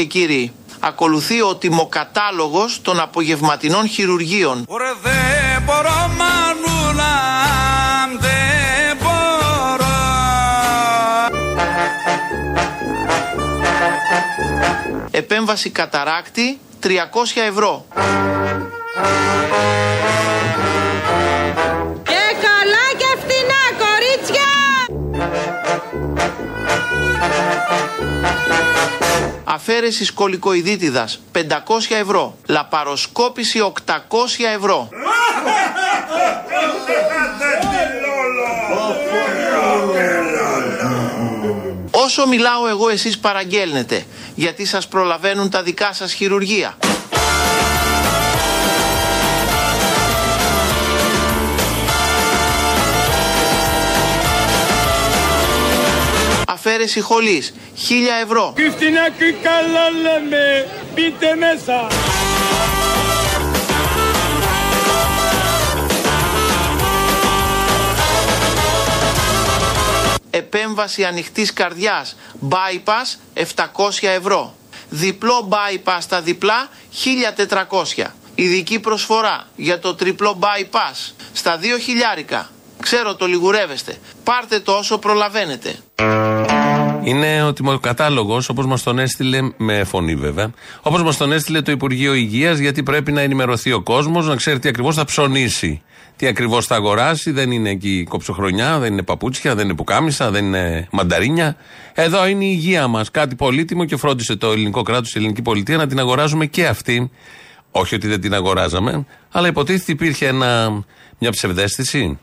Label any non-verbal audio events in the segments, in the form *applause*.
Κυρίες και κύριοι, ακολουθεί ο τιμοκατάλογος των απογευματινών χειρουργείων. Ωραία, δεν μπορώ, μανούλα, δεν μπορώ. Επέμβαση καταράκτη 300 ευρώ. Αφαίρεση σκολικοειδίτιδας 500 ευρώ. Λαπαροσκόπηση 800 ευρώ. Όσο μιλάω εγώ εσείς παραγγέλνετε γιατί σας προλαβαίνουν τα δικά σας χειρουργεία. Αφαίρεση χολής 1000 ευρώ. Και φτηνά και καλά λέμε, μπείτε μέσα. Επέμβαση ανοιχτής καρδιάς bypass 700 ευρώ. Διπλό bypass στα διπλά 1400. Ειδική προσφορά για το τριπλό bypass στα 2 χιλιάρικα. Ξέρω το λιγουρεύεστε. Πάρτε το όσο προλαβαίνετε. Είναι ο τιμοκατάλογο, όπως μας τον έστειλε, με φωνή βέβαια, όπως μας τον έστειλε το Υπουργείο Υγείας, γιατί πρέπει να ενημερωθεί ο κόσμος, να ξέρει τι ακριβώς θα ψωνίσει. Τι ακριβώς θα αγοράσει, δεν είναι εκεί κοψοχρονιά, δεν είναι παπούτσια, δεν είναι πουκάμισα, δεν είναι μανταρίνια. Εδώ είναι η υγεία μας. Κάτι πολύτιμο και φρόντισε το ελληνικό κράτος, η ελληνική πολιτεία να την αγοράζουμε και αυτή. Όχι ότι δεν την αγοράζαμε, αλλά υποτίθεται υπήρχε ένα, μια ψευδέστηση,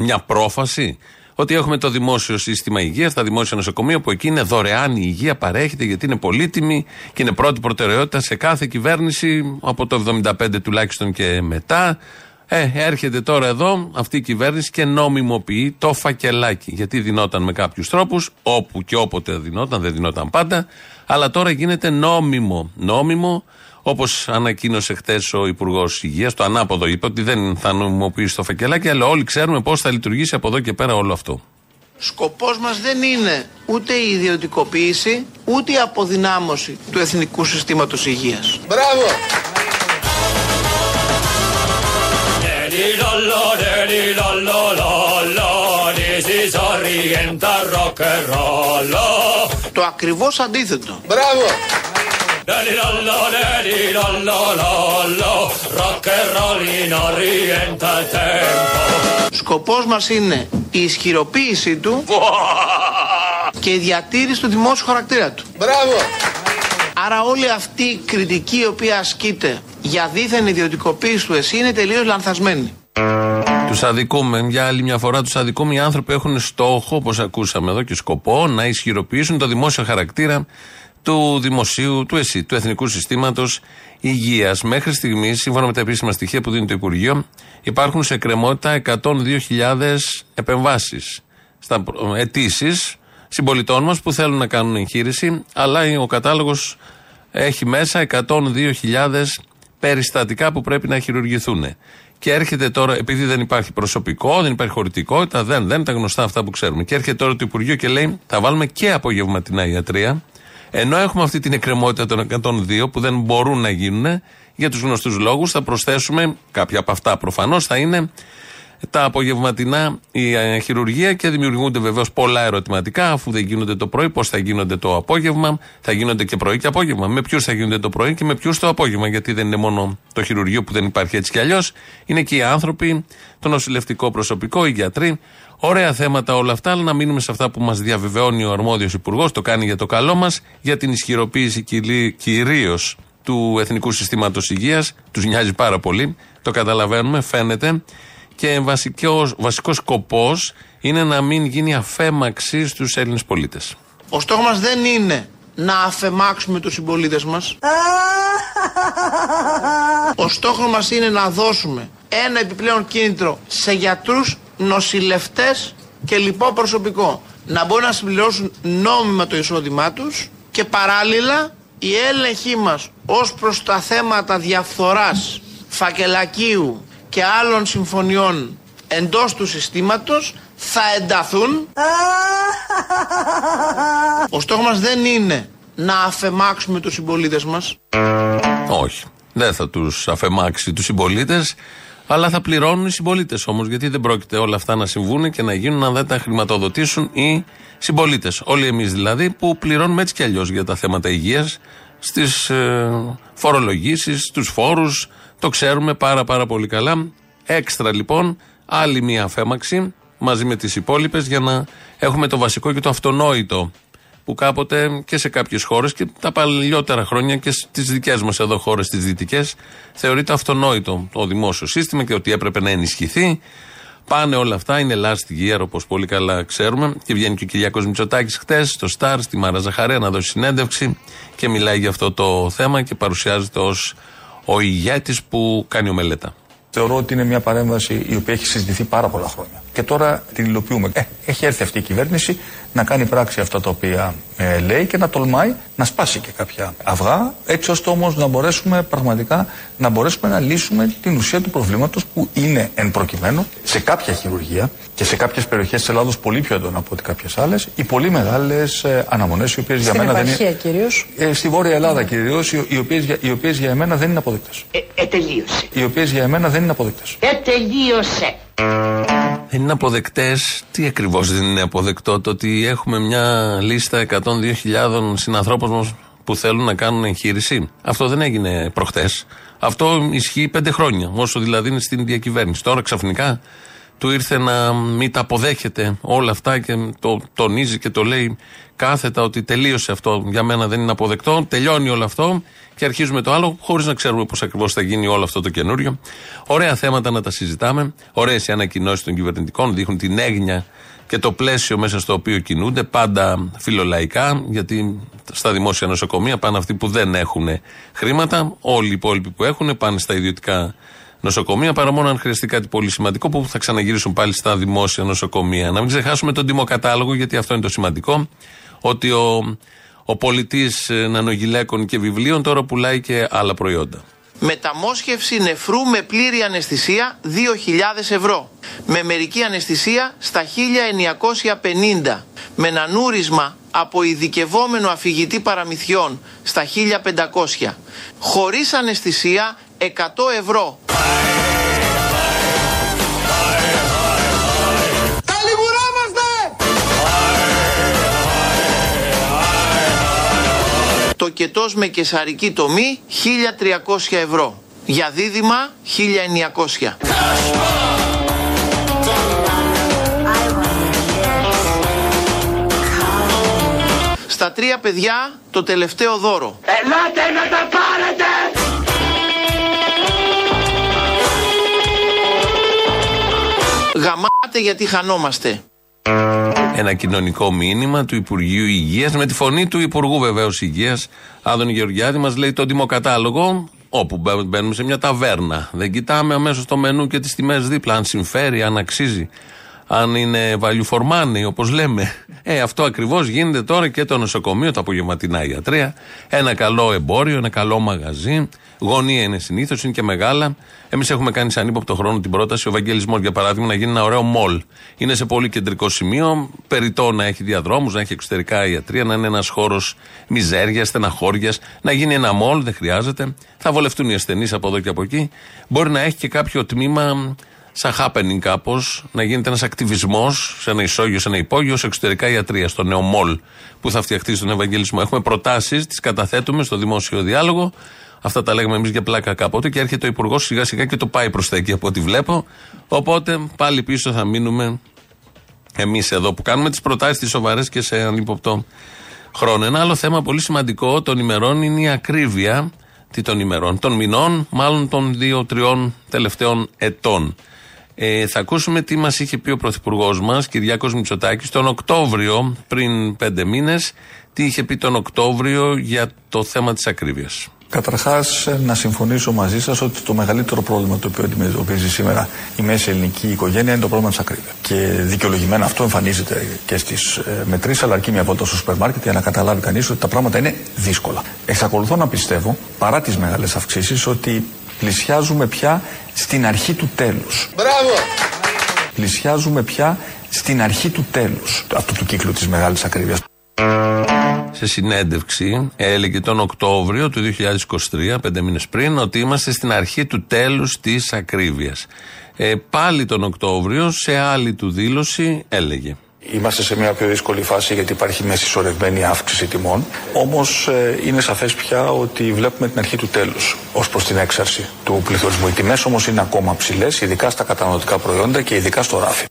μια πρόφαση ότι έχουμε το δημόσιο σύστημα υγείας, τα δημόσια νοσοκομεία που εκεί είναι δωρεάν η υγεία, παρέχεται γιατί είναι πολύτιμη και είναι πρώτη προτεραιότητα σε κάθε κυβέρνηση από το 75 τουλάχιστον και μετά. Ε, έρχεται τώρα εδώ αυτή η κυβέρνηση και νομιμοποιεί το φακελάκι. Γιατί δινόταν με κάποιους τρόπους, όπου και όποτε δινόταν, δεν δινόταν πάντα, αλλά τώρα γίνεται νόμιμο. Νόμιμο, όπως ανακοίνωσε χθε ο Υπουργός Υγείας, το ανάποδο είπε ότι δεν θα νομιμοποιήσει το φακελάκι, αλλά όλοι ξέρουμε πώς θα λειτουργήσει από εδώ και πέρα όλο αυτό. Σκοπός μας δεν είναι ούτε η ιδιωτικοποίηση, ούτε η αποδυνάμωση του εθνικού συστήματος υγείας. Μπράβο! Το ακριβώς αντίθετο. Μπράβο! Σκοπός μας είναι η ισχυροποίησή του και η διατήρηση του δημόσιου χαρακτήρα του. Μπράβο! Άρα όλη αυτή η κριτική η οποία ασκείται για δίθεν ιδιωτικοποίηση του ΕΣΥ είναι τελείως λανθασμένη. Τους αδικούμε, για άλλη μια φορά τους αδικούμε. Οι άνθρωποι έχουν στόχο, όπως ακούσαμε εδώ, και σκοπό να ισχυροποιήσουν το δημόσιο χαρακτήρα του δημοσίου, του ΕΣΥ, του Εθνικού Συστήματος Υγείας. Μέχρι στιγμής, σύμφωνα με τα επίσημα στοιχεία που δίνει το Υπουργείο, υπάρχουν σε κρεμότητα 102.000 επεμβάσεις. Στα αιτήσεις συμπολιτών μας που θέλουν να κάνουν εγχείρηση, αλλά ο κατάλογος έχει μέσα 102.000 περιστατικά που πρέπει να χειρουργηθούν. Και έρχεται τώρα, επειδή δεν υπάρχει προσωπικό, δεν υπάρχει χωρητικότητα, δεν, δεν τα γνωστά αυτά που ξέρουμε. Και έρχεται τώρα το Υπουργείο και λέει: Θα βάλουμε και απογευματινά ιατρία. Ενώ έχουμε αυτή την εκκρεμότητα των 102 που δεν μπορούν να γίνουν, για τους γνωστούς λόγους, θα προσθέσουμε κάποια από αυτά προφανώς θα είναι τα απογευματινά η ε, χειρουργία και δημιουργούνται βεβαίως πολλά ερωτηματικά αφού δεν γίνονται το πρωί, πώς θα γίνονται το απόγευμα, θα γίνονται και πρωί και απόγευμα. Με ποιους θα γίνονται το πρωί και με ποιους το απόγευμα. Γιατί δεν είναι μόνο το χειρουργείο που δεν υπάρχει έτσι κι αλλιώς, είναι και οι άνθρωποι, το νοσηλευτικό προσωπικό, οι γιατροί. Ωραία θέματα όλα αυτά, αλλά να μείνουμε σε αυτά που μας διαβεβαιώνει ο αρμόδιος υπουργός, το κάνει για το καλό μας, για την ισχυροποίηση κυρίως του Εθνικού Συστήματος Υγείας. Τους νοιάζει πάρα πολύ, το καταλαβαίνουμε, φαίνεται και βασικός, βασικός σκοπός είναι να μην γίνει αφέμαξη στους Έλληνες πολίτες. Ο στόχος μας δεν είναι να αφεμάξουμε τους συμπολίτες μας. Ο στόχος μας είναι να δώσουμε ένα επιπλέον κίνητρο σε γιατρούς, νοσηλευτές και λοιπό προσωπικό. Να μπορούν να συμπληρώσουν νόμιμα το εισόδημά τους και παράλληλα η έλεγχή μας ως προς τα θέματα διαφθοράς, φακελακίου και άλλων συμφωνιών εντός του συστήματος θα ενταθούν. *laughs* Ο στόχος μας δεν είναι να αφεμάξουμε τους συμπολίτες μας. Όχι. Δεν θα τους αφεμάξει τους συμπολίτες, αλλά θα πληρώνουν οι συμπολίτες όμως. Γιατί δεν πρόκειται όλα αυτά να συμβούν και να γίνουν αν δεν τα χρηματοδοτήσουν οι συμπολίτες. Όλοι εμείς δηλαδή που πληρώνουμε έτσι κι αλλιώς για τα θέματα υγείας, στις ε, φορολογήσεις, στους φόρους. Το ξέρουμε πάρα πάρα πολύ καλά. Έξτρα λοιπόν, άλλη μία αφέμαξη μαζί με τις υπόλοιπες για να έχουμε το βασικό και το αυτονόητο που κάποτε και σε κάποιες χώρες και τα παλιότερα χρόνια και στις δικές μας εδώ χώρες, τις δυτικές, θεωρείται αυτονόητο το δημόσιο σύστημα και ότι έπρεπε να ενισχυθεί. Πάνε όλα αυτά, είναι last year όπως πολύ καλά ξέρουμε. Και βγαίνει και ο Κυριακό Μητσοτάκης χτες στο Star, στη Μάρα Ζαχαρέα, να δώσει συνέντευξη και μιλάει για αυτό το θέμα και παρουσιάζεται ως ο ηγέτης που κάνει ο μελέτα. Θεωρώ ότι είναι μια παρέμβαση η οποία έχει συζητηθεί πάρα πολλά χρόνια. Και τώρα την υλοποιούμε. Ε, έχει έρθει αυτή η κυβέρνηση να κάνει πράξη αυτά τα οποία ε, λέει και να τολμάει να σπάσει και κάποια αυγά, έτσι ώστε όμως να μπορέσουμε πραγματικά να μπορέσουμε να λύσουμε την ουσία του προβλήματος που είναι εν προκειμένου σε κάποια χειρουργία και σε κάποιες περιοχές της Ελλάδος πολύ πιο έντονα από ότι κάποιες άλλες, οι πολύ μεγάλες ε, αναμονές, οι οποίες για μένα δεν είναι. κυρίως. Ε, στη Βόρεια Ελλάδα κυρίως, οι, οποίες οι οποίες για εμένα δεν είναι αποδεκτές. Ε, ε, τελείωσε. Οι οποίες για εμένα δεν είναι αποδεκτές. Ε, τελείωσε. Δεν είναι αποδεκτές. Τι ακριβώς δεν είναι αποδεκτό, το ότι έχουμε μια λίστα 102.000 συνανθρώπων μας που θέλουν να κάνουν εγχείρηση. Αυτό δεν έγινε προχτές. Αυτό ισχύει πέντε χρόνια, όσο δηλαδή είναι στην διακυβέρνηση. Τώρα ξαφνικά του ήρθε να μην τα αποδέχεται όλα αυτά και το τονίζει και το λέει κάθετα ότι τελείωσε αυτό. Για μένα δεν είναι αποδεκτό. Τελειώνει όλο αυτό και αρχίζουμε το άλλο, χωρίς να ξέρουμε πώς ακριβώς θα γίνει όλο αυτό το καινούριο. Ωραία θέματα να τα συζητάμε. Ωραίες οι ανακοινώσεις των κυβερνητικών δείχνουν την έγνοια και το πλαίσιο μέσα στο οποίο κινούνται, πάντα φιλολαϊκά, γιατί στα δημόσια νοσοκομεία πάνε αυτοί που δεν έχουν χρήματα. Όλοι οι υπόλοιποι που έχουν πάνε στα ιδιωτικά νοσοκομεία, παρά μόνο αν χρειαστεί κάτι πολύ σημαντικό που θα ξαναγυρίσουν πάλι στα δημόσια νοσοκομεία. Να μην ξεχάσουμε τον τιμοκατάλογο, γιατί αυτό είναι το σημαντικό, ότι ο, ο πολιτής νανογυλαίκων και βιβλίων τώρα πουλάει και άλλα προϊόντα. Μεταμόσχευση νεφρού με πλήρη αναισθησία 2.000 ευρώ. Με μερική αναισθησία στα 1.950. Με νανούρισμα από ειδικευόμενο αφηγητή παραμυθιών στα 1.500. Χωρίς αναισθησία 100 ευρώ. Το κετός με κεσαρική τομή 1300 ευρώ. Για δίδυμα 1900. Στα τρία παιδιά το τελευταίο δώρο. Ελάτε να τα πάρετε! Γαμάτε γιατί χανόμαστε. Ένα κοινωνικό μήνυμα του Υπουργείου Υγείας με τη φωνή του Υπουργού βεβαίως Υγείας, Άδων Γεωργιάδη, μας λέει το δημοκατάλογο. Όπου μπαίνουμε σε μια ταβέρνα. Δεν κοιτάμε αμέσως το μενού και τις τιμές δίπλα. Αν συμφέρει, αν αξίζει, αν είναι value for money, όπως λέμε. Ε, αυτό ακριβώς γίνεται τώρα και το νοσοκομείο, τα απογευματινά ιατρία. Ένα καλό εμπόριο, ένα καλό μαγαζί. Γωνία είναι συνήθως, είναι και μεγάλα. Εμείς έχουμε κάνει σε ανύποπτο χρόνο την πρόταση, ο Ευαγγελισμό για παράδειγμα, να γίνει ένα ωραίο μολ. Είναι σε πολύ κεντρικό σημείο, περιττό να έχει διαδρόμους, να έχει εξωτερικά ιατρία, να είναι ένας χώρος μιζέριας, στεναχώριας, να γίνει ένα μολ, δεν χρειάζεται. Θα βολευτούν οι ασθενείς από εδώ και από εκεί. Μπορεί να έχει και κάποιο τμήμα σαν happening κάπως, να γίνεται ένας ακτιβισμός σε ένα ισόγειο, σε ένα υπόγειο, σε εξωτερικά ιατρία, στο νέο μολ που θα φτιαχτεί στον Ευαγγελισμό. Έχουμε προτάσεις, τις καταθέτουμε στο δημόσιο διάλογο. Αυτά τα λέγαμε εμείς για πλάκα κάποτε και έρχεται ο Υπουργός σιγά σιγά και το πάει προς τα εκεί από ό,τι βλέπω. Οπότε πάλι πίσω θα μείνουμε εμείς εδώ που κάνουμε τις προτάσεις τις σοβαρές και σε ανύποπτο χρόνο. Ένα άλλο θέμα πολύ σημαντικό των ημερών είναι η ακρίβεια. Τι των ημερών, των μηνών, μάλλον των δύο-τριών τελευταίων ετών. Ε, θα ακούσουμε τι μας είχε πει ο Πρωθυπουργός μας, Κυριάκος Μητσοτάκης, τον Οκτώβριο, πριν πέντε μήνες, τι είχε πει τον Οκτώβριο για το θέμα της ακρίβειας. Καταρχάς, να συμφωνήσω μαζί σας ότι το μεγαλύτερο πρόβλημα το οποίο αντιμετωπίζει σήμερα η μέση ελληνική οικογένεια είναι το πρόβλημα της ακρίβειας. Και δικαιολογημένα αυτό εμφανίζεται και στις ε, μετρήσεις, αλλά αρκεί μια βόλτα στο σούπερ μάρκετ για να καταλάβει κανείς ότι τα πράγματα είναι δύσκολα. Εξακολουθώ να πιστεύω, παρά τις μεγάλες αυξήσεις, ότι πλησιάζουμε πια στην αρχή του τέλους. Μπράβο! Πλησιάζουμε πια στην αρχή του τέλους αυτού του κύκλου της μεγάλης ακρίβειας. σε συνέντευξη έλεγε τον Οκτώβριο του 2023, πέντε μήνες πριν, ότι είμαστε στην αρχή του τέλους της ακρίβειας. Ε, πάλι τον Οκτώβριο, σε άλλη του δήλωση, έλεγε. Είμαστε σε μια πιο δύσκολη φάση γιατί υπάρχει μια συσσωρευμένη αύξηση τιμών. Όμως ε, είναι σαφές πια ότι βλέπουμε την αρχή του τέλους ως προς την έξαρση του πληθωρισμού. Οι τιμές όμως είναι ακόμα ψηλές, ειδικά στα καταναλωτικά προϊόντα και ειδικά στο ράφι.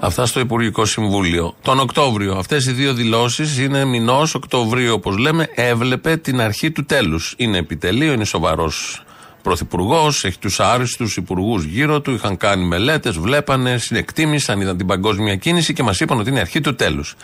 Αυτά στο Υπουργικό Συμβούλιο. Τον Οκτώβριο. Αυτές οι δύο δηλώσεις είναι μηνός Οκτωβρίου, όπως λέμε, έβλεπε την αρχή του τέλους. Είναι επιτελείο, είναι σοβαρός πρωθυπουργός, έχει τους άριστους υπουργούς γύρω του, είχαν κάνει μελέτες, βλέπανε, συνεκτίμησαν, είδαν την παγκόσμια κίνηση και μας είπαν ότι είναι η αρχή του τέλους.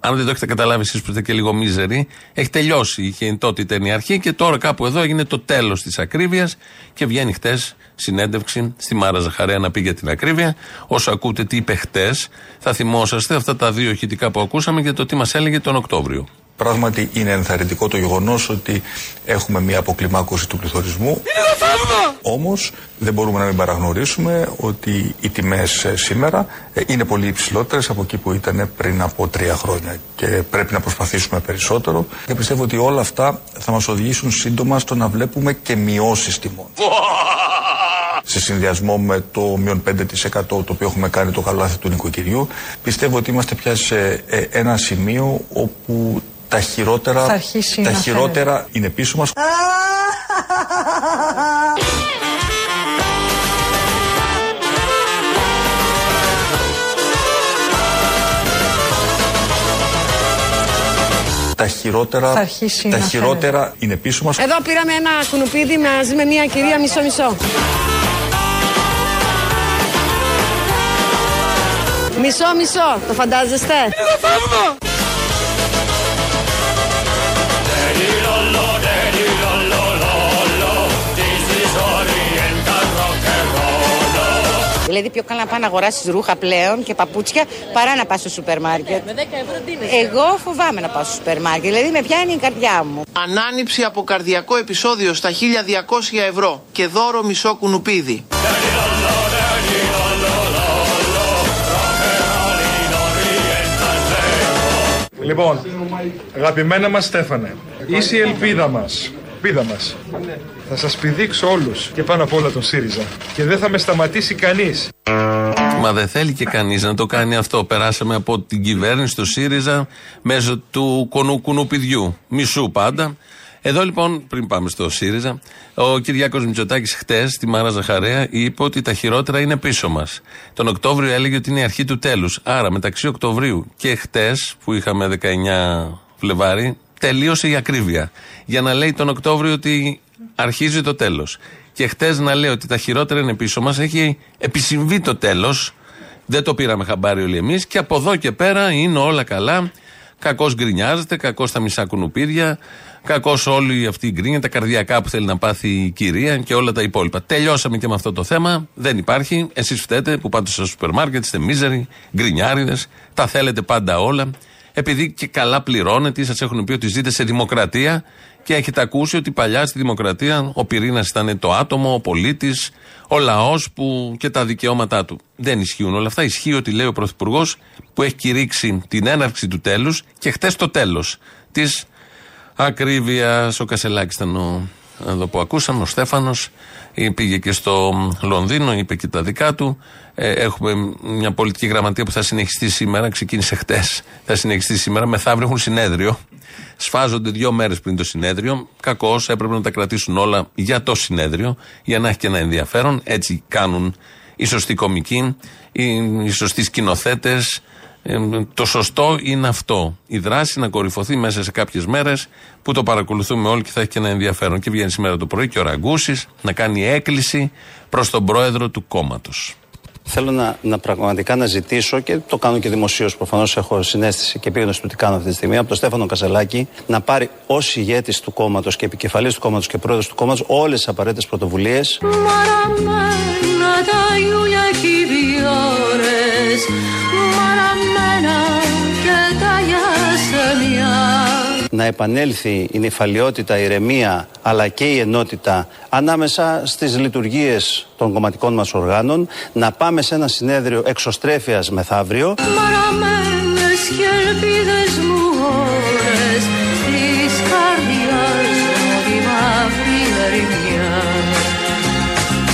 Αν δεν το έχετε καταλάβει εσείς που είστε και λίγο μίζεροι, έχει τελειώσει. Είχε τότε ήταν η αρχή και τώρα κάπου εδώ έγινε το τέλος της ακρίβειας και βγαίνει χτες συνέντευξη στη Μάρα Ζαχαρέα να πει για την ακρίβεια. Όσο ακούτε τι είπε χτες, θα θυμόσαστε αυτά τα δύο ηχητικά που ακούσαμε για το τι μας έλεγε τον Οκτώβριο. Πράγματι είναι ενθαρρυντικό το γεγονός ότι έχουμε μια αποκλιμάκωση του πληθωρισμού. Όμως δεν μπορούμε να μην παραγνωρίσουμε ότι οι τιμές σήμερα ε, είναι πολύ υψηλότερες από εκεί που ήταν πριν από τρία χρόνια. Και πρέπει να προσπαθήσουμε περισσότερο. Και πιστεύω ότι όλα αυτά θα μας οδηγήσουν σύντομα στο να βλέπουμε και μειώσεις τιμών. σε συνδυασμό με το μείον 5% το οποίο έχουμε κάνει το καλάθι του νοικοκυριού, πιστεύω ότι είμαστε πια σε ε, ένα σημείο όπου τα χειρότερα, τα χειρότερα είναι πίσω μας. Τα χειρότερα, τα χειρότερα είναι πίσω μας. Εδώ πήραμε ένα κουνουπίδι μαζί με μια κυρία μισό-μισό. Μισό-μισό, το φαντάζεστε; Δηλαδή πιο καλά να πάω να αγοράσεις ρούχα πλέον και παπούτσια παρά να πας στο σούπερ μάρκετ. Με 10 ευρώ τι είναι. Εγώ φοβάμαι να πάω στο σούπερ μάρκετ. Δηλαδή με πιάνει η καρδιά μου. Ανάνυψη από καρδιακό επεισόδιο στα 1200 ευρώ και δώρο μισό κουνουπίδι. Λοιπόν, αγαπημένα μας Στέφανε, είσαι η ελπίδα μας. Ελπίδα μας. Θα σας πηδήξω όλους και πάνω απ' όλα τον ΣΥΡΙΖΑ. Και δεν θα με σταματήσει κανείς. Μα δεν θέλει και κανείς να το κάνει αυτό. Περάσαμε από την κυβέρνηση του ΣΥΡΙΖΑ μέσω του κονού κουνουπιδιού. Μισού πάντα. Εδώ λοιπόν, πριν πάμε στο ΣΥΡΙΖΑ, ο Κυριάκος Μητσοτάκης χτες στη Μάρα Ζαχαρέα είπε ότι τα χειρότερα είναι πίσω μας. Τον Οκτώβριο έλεγε ότι είναι η αρχή του τέλους. Άρα μεταξύ Οκτωβρίου και χτες, που είχαμε 19 Φλεβάρι, τελείωσε η ακρίβεια. Για να λέει τον Οκτώβριο ότι αρχίζει το τέλος. Και χτες να λέει ότι τα χειρότερα είναι πίσω μας, έχει επισυμβεί το τέλος. Δεν το πήραμε χαμπάρι όλοι εμείς και από εδώ και πέρα είναι όλα καλά. Κακώς γκρινιάζεται, κακώς τα μισά κουνουπίδια, κακώς όλη αυτή η γκρίνια, τα καρδιακά που θέλει να πάθει η κυρία και όλα τα υπόλοιπα. Τελειώσαμε και με αυτό το θέμα. Δεν υπάρχει. Εσείς φταίτε που πάτε στο σούπερ μάρκετ, είστε μίζεροι, γκρινιάριδες, τα θέλετε πάντα όλα. Επειδή και καλά πληρώνετε, σας έχουν πει ότι ζείτε σε δημοκρατία και έχετε ακούσει ότι παλιά στη δημοκρατία ο πυρήνας ήταν το άτομο, ο πολίτης, ο λαός και τα δικαιώματά του. Δεν ισχύουν όλα αυτά. Ισχύει ότι λέει ο Πρωθυπουργός που έχει κηρύξει την έναρξη του τέλους και χτες το τέλος της ακρίβειας. Ο Κασελάκης ήταν ο, εδώ που ακούσαμε, ο Στέφανος. Πήγε και στο Λονδίνο, είπε και τα δικά του. Ε, έχουμε μια πολιτική γραμματεία που θα συνεχιστεί σήμερα, ξεκίνησε χτες. Θα συνεχιστεί σήμερα. Μεθαύριο έχουν συνέδριο. Σφάζονται δύο μέρες πριν το συνέδριο. Κακώς έπρεπε να τα κρατήσουν όλα για το συνέδριο, για να έχει και ένα ενδιαφέρον. Έτσι κάνουν οι σωστοί κομικοί, οι σωστοί σκηνοθέτες. Ε, το σωστό είναι αυτό. Η δράση να κορυφωθεί μέσα σε κάποιες μέρες που το παρακολουθούμε όλοι και θα έχει και ένα ενδιαφέρον. Και βγαίνει σήμερα το πρωί και ο Ραγκούσης να κάνει έκκληση προς τον πρόεδρο του κόμματος. Θέλω να, να πραγματικά να ζητήσω και το κάνω και δημοσίως. Προφανώς έχω συνέστηση και επίγνωση του τι κάνω αυτή τη στιγμή από τον Στέφανο Κασελάκη να πάρει ως ηγέτης του κόμματος και επικεφαλής του κόμματος και πρόεδρος του κόμματος όλες τις απαραίτητες πρωτοβουλίες να επανέλθει η νυφαλιότητα, η ηρεμία αλλά και η ενότητα ανάμεσα στις λειτουργίες των κομματικών μας οργάνων να πάμε σε ένα συνέδριο εξωστρέφειας μεθαύριο.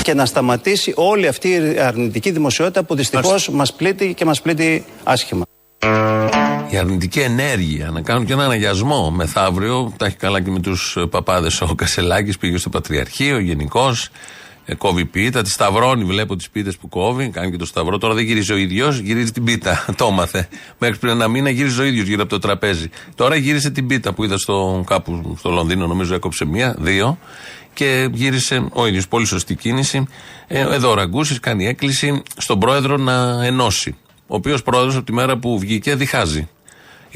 Και να σταματήσει όλη αυτή η αρνητική δημοσιότητα που δυστυχώς μας πλήττει και μας πλήττει άσχημα. Η αρνητική ενέργεια να κάνουν και ένα αναγιασμό μεθαύριο. Τα έχει καλά και με τους παπάδες ο Κασελάκης, πήγε στο Πατριαρχείο γενικώ. Ε, κόβει πίτα, τη σταυρώνει. Βλέπω τις πίτες που κόβει, κάνει και το σταυρό. Τώρα δεν γυρίζει ο ίδιος, γυρίζει την πίτα. *laughs* το έμαθε. Μέχρι πριν ένα μήνα γύριζε ο ίδιος γύρω από το τραπέζι. Τώρα γύρισε την πίτα που είδα στο, κάπου στο Λονδίνο, νομίζω έκοψε μία, δύο. Και γύρισε ο ίδιος. Πολύ σωστή κίνηση. Ε, εδώ ο Ραγκούσης κάνει έκκληση στον πρόεδρο να ενώσει. Ο οποίος πρόεδρος από τη μέρα που βγήκε διχάζει.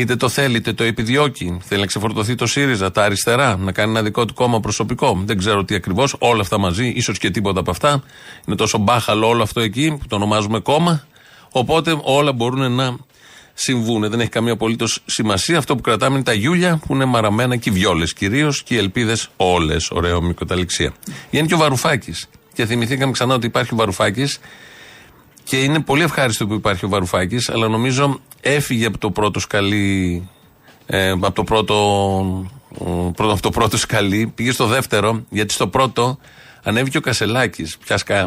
Είτε το θέλει, είτε το επιδιώκει. Θέλει να ξεφορτωθεί το ΣΥΡΙΖΑ, τα αριστερά, να κάνει ένα δικό του κόμμα προσωπικό. Δεν ξέρω τι ακριβώς. Όλα αυτά μαζί, ίσως και τίποτα από αυτά. Είναι τόσο μπάχαλο όλο αυτό εκεί που το ονομάζουμε κόμμα. Οπότε όλα μπορούν να συμβούν. Δεν έχει καμία απολύτως σημασία. Αυτό που κρατάμε είναι τα γιούλια που είναι μαραμένα και οι βιόλες κυρίως και οι ελπίδες όλες. Ωραίο μικροταληξία. Βγαίνει και ο Βαρουφάκης. Και θυμηθήκαμε ξανά ότι υπάρχει ο Βαρουφάκης και είναι πολύ ευχάριστο που υπάρχει ο Βαρουφάκης, αλλά νομίζω έφυγε από το πρώτο σκαλί. Ε, από το πρώτο, πρώτο, από το πρώτο σκαλί, πήγε στο δεύτερο, γιατί στο πρώτο ανέβηκε ο Κασελάκης,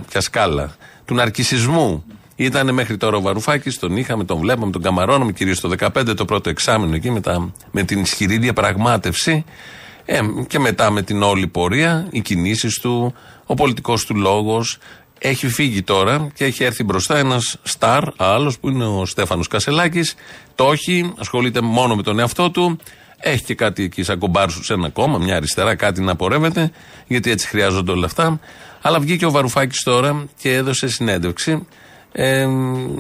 πια, σκάλα, του ναρκισισμού. Ήταν μέχρι τώρα ο Βαρουφάκης, τον είχαμε, τον βλέπαμε, τον καμαρώναμε κυρίως το 2015, το πρώτο εξάμεινο εκεί, με, με την ισχυρή διαπραγμάτευση. Ε, και μετά με την όλη πορεία, οι κινήσεις του, ο πολιτικός του λόγος, έχει φύγει τώρα και έχει έρθει μπροστά ένας στάρ, άλλος που είναι ο Στέφανος Κασελάκης. Το έχει, ασχολείται μόνο με τον εαυτό του. Έχει και κάτι εκεί σαν κομπάρσου σε ένα κόμμα, μια αριστερά, κάτι να πορεύεται, γιατί έτσι χρειάζονται όλα αυτά. Αλλά βγήκε ο Βαρουφάκης τώρα και έδωσε συνέντευξη ε,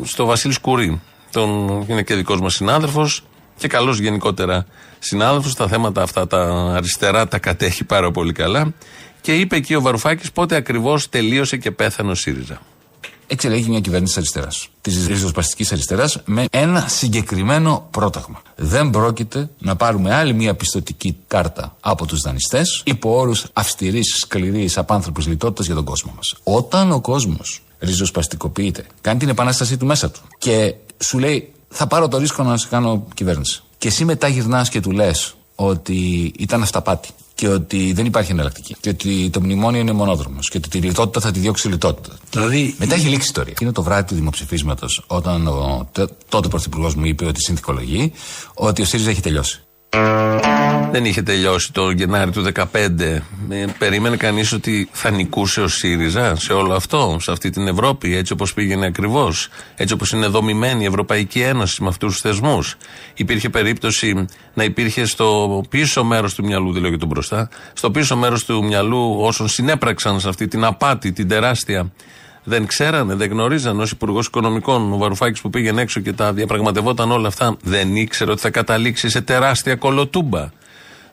στο Βασίλης Σκουρί. Τον, είναι και δικός μας συνάδελφος και καλός γενικότερα συνάδελφος. Τα θέματα αυτά τα αριστερά τα κατέχει πάρα πολύ καλά. Και είπε εκεί ο Βαρουφάκης πότε ακριβώς τελείωσε και πέθανε ο ΣΥΡΙΖΑ. Εξελέγει μια κυβέρνηση αριστεράς, της ριζοσπαστικής αριστεράς, με ένα συγκεκριμένο πρόταγμα. Δεν πρόκειται να πάρουμε άλλη μια πιστοτική κάρτα από τους δανειστές υπό όρους αυστηρής, σκληρής, απάνθρωπης λιτότητας για τον κόσμο μας. Όταν ο κόσμος ριζοσπαστικοποιείται, κάνει την επανάστασή του μέσα του και σου λέει θα πάρω το ρίσκο να σε κάνω κυβέρνηση. Και εσύ μετά γυρνάς και του λες ότι ήταν αυταπάτη και ότι δεν υπάρχει εναλλακτική. Και ότι το μνημόνιο είναι μονόδρομος. Και ότι τη λιτότητα θα τη διώξει η λιτότητα. Δηλαδή... Μετά έχει λήξει η ιστορία. Είναι το βράδυ του δημοψηφίσματος, όταν ο τότε πρωθυπουργός μου είπε ότι συνθηκολογεί, ότι ο ΣΥΡΙΖΑ έχει τελειώσει. Δεν είχε τελειώσει το Γενάρη του 2015. Ε, περίμενε κανείς ότι θα νικούσε ο ΣΥΡΙΖΑ σε όλο αυτό, σε αυτή την Ευρώπη, έτσι όπως πήγαινε ακριβώς, έτσι όπως είναι δομημένη η Ευρωπαϊκή Ένωση με αυτούς τους θεσμούς. Υπήρχε περίπτωση να υπήρχε στο πίσω μέρος του μυαλού, δεν λέω για τον μπροστά, στο πίσω μέρος του μυαλού όσων συνέπραξαν σε αυτή την απάτη, την τεράστια δεν ξέρανε, δεν γνωρίζαν. Ω Υπουργός Οικονομικών, ο Βαρουφάκης που πήγαινε έξω και τα διαπραγματευόταν όλα αυτά, δεν ήξερε ότι θα καταλήξει σε τεράστια κολοτούμπα.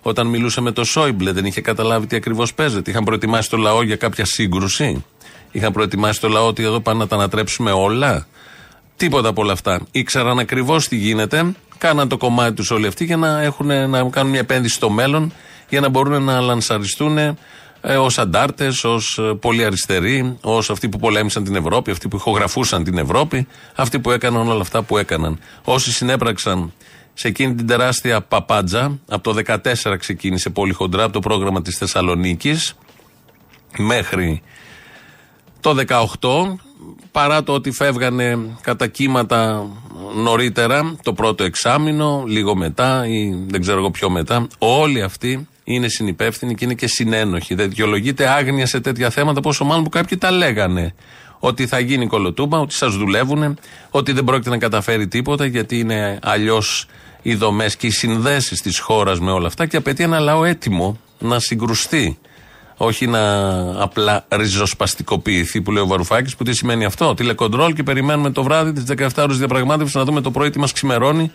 Όταν μιλούσε με το Σόιμπλε, δεν είχε καταλάβει τι ακριβώς παίζεται. Είχαν προετοιμάσει το λαό για κάποια σύγκρουση. Είχαν προετοιμάσει το λαό ότι εδώ πάνε να τα ανατρέψουμε όλα. Τίποτα από όλα αυτά. Ήξεραν ακριβώς τι γίνεται. Κάναν το κομμάτι τους όλοι αυτοί για να, έχουν, να κάνουν μια επένδυση στο μέλλον για να μπορούν να λανσαριστούν ε, ως αντάρτες, ως ε, πολύ αριστεροί, ως αυτοί που πολέμησαν την Ευρώπη, αυτοί που ηχογραφούσαν την Ευρώπη, αυτοί που έκαναν όλα αυτά που έκαναν. Όσοι συνέπραξαν σε εκείνη την τεράστια παπάντζα, από το 2014 ξεκίνησε πολύ χοντρά από το πρόγραμμα της Θεσσαλονίκης μέχρι το 18 παρά το ότι φεύγανε κατά κύματα νωρίτερα το πρώτο εξάμεινο, λίγο μετά ή δεν ξέρω εγώ πιο μετά, όλοι αυτοί είναι συνυπεύθυνοι και είναι και συνένοχοι. Δεν δικαιολογείται άγνοια σε τέτοια θέματα, πόσο μάλλον που κάποιοι τα λέγανε. Ότι θα γίνει κολοτούμπα, ότι σας δουλεύουν, ότι δεν πρόκειται να καταφέρει τίποτα, γιατί είναι αλλιώς οι δομές και οι συνδέσεις της χώρας με όλα αυτά και απαιτεί ένα λαό έτοιμο να συγκρουστεί. Όχι να απλά ριζοσπαστικοποιηθεί που λέει ο Βαρουφάκης, που τι σημαίνει αυτό. Τηλεκοντρόλ και περιμένουμε το βράδυ τι 17 ώρε διαπραγμάτευσης να δούμε το πρωί τι μας ξημερώνει.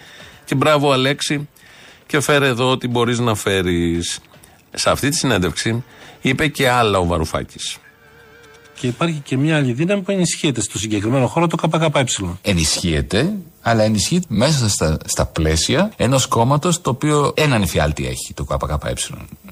Και μπράβο, Αλέξη, και φέρε εδώ ό,τι μπορείς να φέρεις. Σε αυτή τη συνέντευξη είπε και άλλα ο Βαρουφάκης. Και υπάρχει και μια άλλη δύναμη που ενισχύεται στο συγκεκριμένο χώρο, το ΚΚΕ. Ενισχύεται, αλλά ενισχύει μέσα στα, στα πλαίσια ενός κόμματος το οποίο έναν εφιάλτη έχει το ΚΚΕ.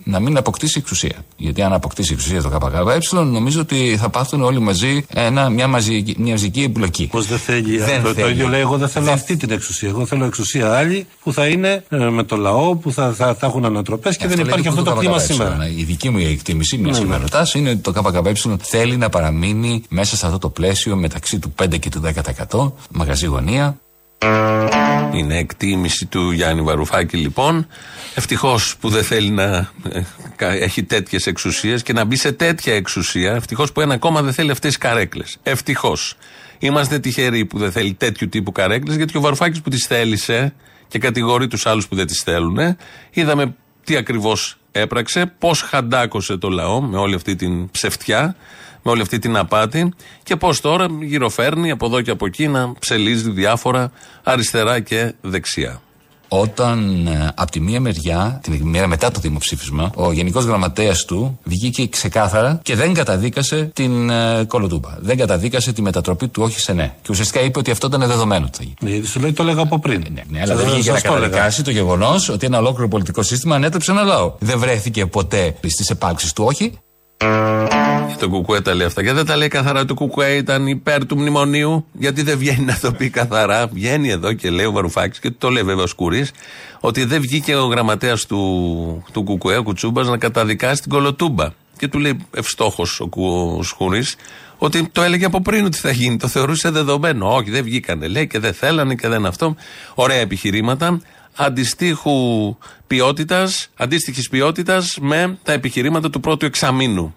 Να μην αποκτήσει εξουσία. Γιατί αν αποκτήσει εξουσία το ΚΚΕ, νομίζω ότι θα πάθουν όλοι μαζί ένα, μια, μαζική, μια μαζική εμπλοκή. Πώ δεν θέλει. Δεν το, θέλει. το ίδιο λέει, εγώ δεν θέλω αυτή την εξουσία. Εγώ θέλω εξουσία άλλη που θα είναι ε, με το λαό, που θα, θα, θα έχουν ανατροπές και δεν υπάρχει αυτό το κλίμα σήμερα. Η δική μου εκτίμηση, μια Ναι, και με ναι. ρωτά, είναι ότι το ΚΚΕ θέλει να παραμείνει μέσα σε αυτό το πλαίσιο μεταξύ του 5 και του 10%, μαγαζί γωνία. Είναι εκτίμηση του Γιάννη Βαρουφάκη λοιπόν. Ευτυχώς που δεν θέλει να ε, κα- έχει τέτοιες εξουσίες και να μπει σε τέτοια εξουσία. Ευτυχώς που ένα κόμμα δεν θέλει αυτές τι καρέκλες. Ευτυχώς. Είμαστε τυχεροί που δεν θέλει τέτοιου τύπου καρέκλες γιατί ο Βαρουφάκης που τις θέλησε και κατηγορεί τους άλλους που δεν τις θέλουν. Είδαμε τι ακριβώς έπραξε, πώς χαντάκωσε το λαό με όλη αυτή την ψευτιά, με όλη αυτή την απάτη και πώς τώρα γυροφέρνει από εδώ και από εκεί να ψελίζει διάφορα αριστερά και δεξιά. Όταν ε, από τη μία μεριά, την μέρα μετά το δημοψήφισμα, ο Γενικός Γραμματέας του βγήκε ξεκάθαρα και δεν καταδίκασε την ε, κολοτούμπα. Δεν καταδίκασε τη μετατροπή του όχι σε ναι. Και ουσιαστικά είπε ότι αυτό ήταν δεδομένο ότι θα γίνει. Ναι, γιατί σου λέει το έλεγα από πριν. Ναι, ναι, αλλά δεν Σας- βγήκε να σας το έλεγα. καταδικάσει το γεγονός ότι ένα ολόκληρο πολιτικό σύστημα ανέτρεψε ένα λαό. Δεν βρέθηκε ποτέ στις επάλξεις του όχι. Και το Κουκουέ τα λέει αυτά. Και δεν τα λέει καθαρά ότι το Κουκουέ ήταν υπέρ του μνημονίου, γιατί δεν βγαίνει να το πει καθαρά. Βγαίνει εδώ και λέει ο Βαρουφάκης, και το λέει βέβαια ο Σκουρής, ότι δεν βγήκε ο γραμματέας του, του Κουκουέ, ο Κουτσούμπας, να καταδικάσει την κολοτούμπα. Και του λέει ευστόχο ο, Κου- ο Σκουρής, ότι το έλεγε από πριν ότι θα γίνει. Το θεωρούσε δεδομένο. Όχι, δεν βγήκανε, λέει, και δεν θέλανε και δεν αυτό. Ωραία επιχειρήματα αντιστοίχου ποιότητας, αντίστοιχης ποιότητας με τα επιχειρήματα του πρώτου εξαμήνου.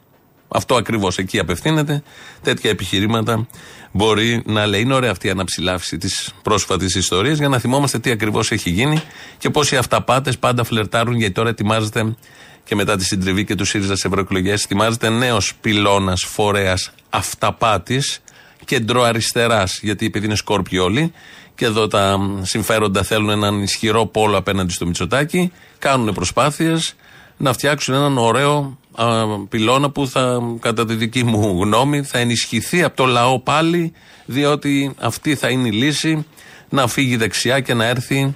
Αυτό ακριβώς εκεί απευθύνεται. Τέτοια επιχειρήματα μπορεί να λέει. Είναι ωραία αυτή η αναψηλάφιση της πρόσφατης ιστορίας για να θυμόμαστε τι ακριβώς έχει γίνει και πώς οι αυταπάτες πάντα φλερτάρουν γιατί τώρα ετοιμάζεται και μετά τη συντριβή και τους ΣΥΡΙΖΑ σε ευρωεκλογές, ετοιμάζεται νέος πυλώνας φορέας αυταπάτης κεντροαριστεράς. Γιατί επειδή είναι σκόρπιοι όλοι και εδώ τα συμφέροντα θέλουν έναν ισχυρό πόλο απέναντι στο Μητσοτάκι, κάνουν προσπάθειες να φτιάξουν έναν ωραίο α, πυλώνα που θα, κατά τη δική μου γνώμη, θα ενισχυθεί από το λαό πάλι, διότι αυτή θα είναι η λύση να φύγει δεξιά και να έρθει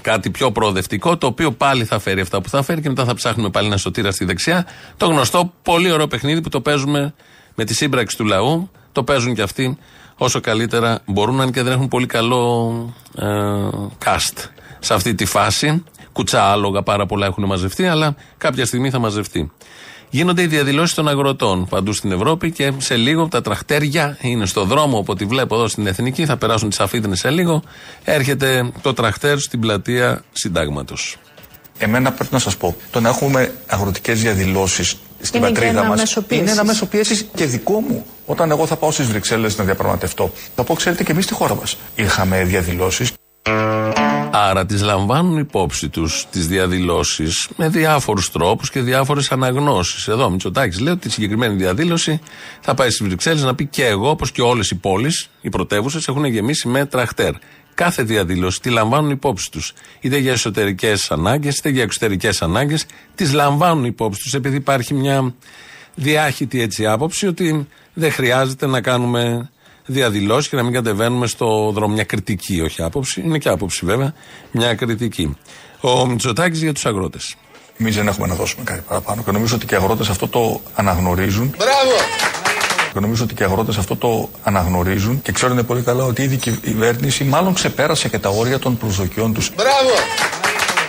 κάτι πιο προοδευτικό, το οποίο πάλι θα φέρει αυτά που θα φέρει και μετά θα ψάχνουμε πάλι ένα σωτήρα στη δεξιά. Το γνωστό πολύ ωραίο παιχνίδι που το παίζουμε με τη σύμπραξη του λαού, το παίζουν και αυτοί όσο καλύτερα μπορούν, αν και δεν έχουν πολύ καλό ε, cast σε αυτή τη φάση. Κουτσά άλογα πάρα πολλά έχουν μαζευτεί, αλλά κάποια στιγμή θα μαζευτεί. Γίνονται οι διαδηλώσεις των αγροτών παντού στην Ευρώπη και σε λίγο τα τραχτέρια είναι στο δρόμο. Από ό,τι βλέπω εδώ στην Εθνική, θα περάσουν τις αφίδρες σε λίγο. Έρχεται το τραχτέρ στην πλατεία Συντάγματος. Εμένα πρέπει να σας πω, το να έχουμε αγροτικές διαδηλώσεις στην Είναι και πατρίδα ένα μας μέσο πίεσης. είναι ένα μέσο πίεσης και δικό μου. Όταν εγώ θα πάω στις Βρυξέλλες να διαπραγματευτώ, θα πω, ξέρετε, και εμείς στη χώρα μας είχαμε διαδηλώσεις. Άρα τις λαμβάνουν υπόψη τους τις διαδηλώσεις με διάφορους τρόπους και διάφορες αναγνώσεις. Εδώ ο Μητσοτάκης λέει ότι η συγκεκριμένη διαδήλωση θα πάει στις Βρυξέλλες να πει και εγώ, όπως και όλες οι πόλεις, οι πρωτεύουσες, έχουν γεμίσει με τραχτέρ. Κάθε διαδήλωση τη λαμβάνουν υπόψη τους. Είτε για εσωτερικές ανάγκες, είτε για εξωτερικές ανάγκες, τις λαμβάνουν υπόψη τους επειδή υπάρχει μια διάχυτη έτσι άποψη ότι δεν χρειάζεται να κάνουμε διαδηλώσεις και να μην κατεβαίνουμε στο δρόμο. Μια κριτική, όχι άποψη. Είναι και άποψη βέβαια. Μια κριτική. Ο Μητσοτάκης για τους αγρότες. Εμείς δεν έχουμε να δώσουμε κάτι παραπάνω και νομίζω ότι και οι αγρότες αυτό το αναγνωρίζουν. Μπράβο! Και νομίζω ότι και οι αγρότες αυτό το αναγνωρίζουν και ξέρουν πολύ καλά ότι ήδη και η κυβέρνηση μάλλον ξεπέρασε και τα όρια των προσδοκιών τους. Μπράβο!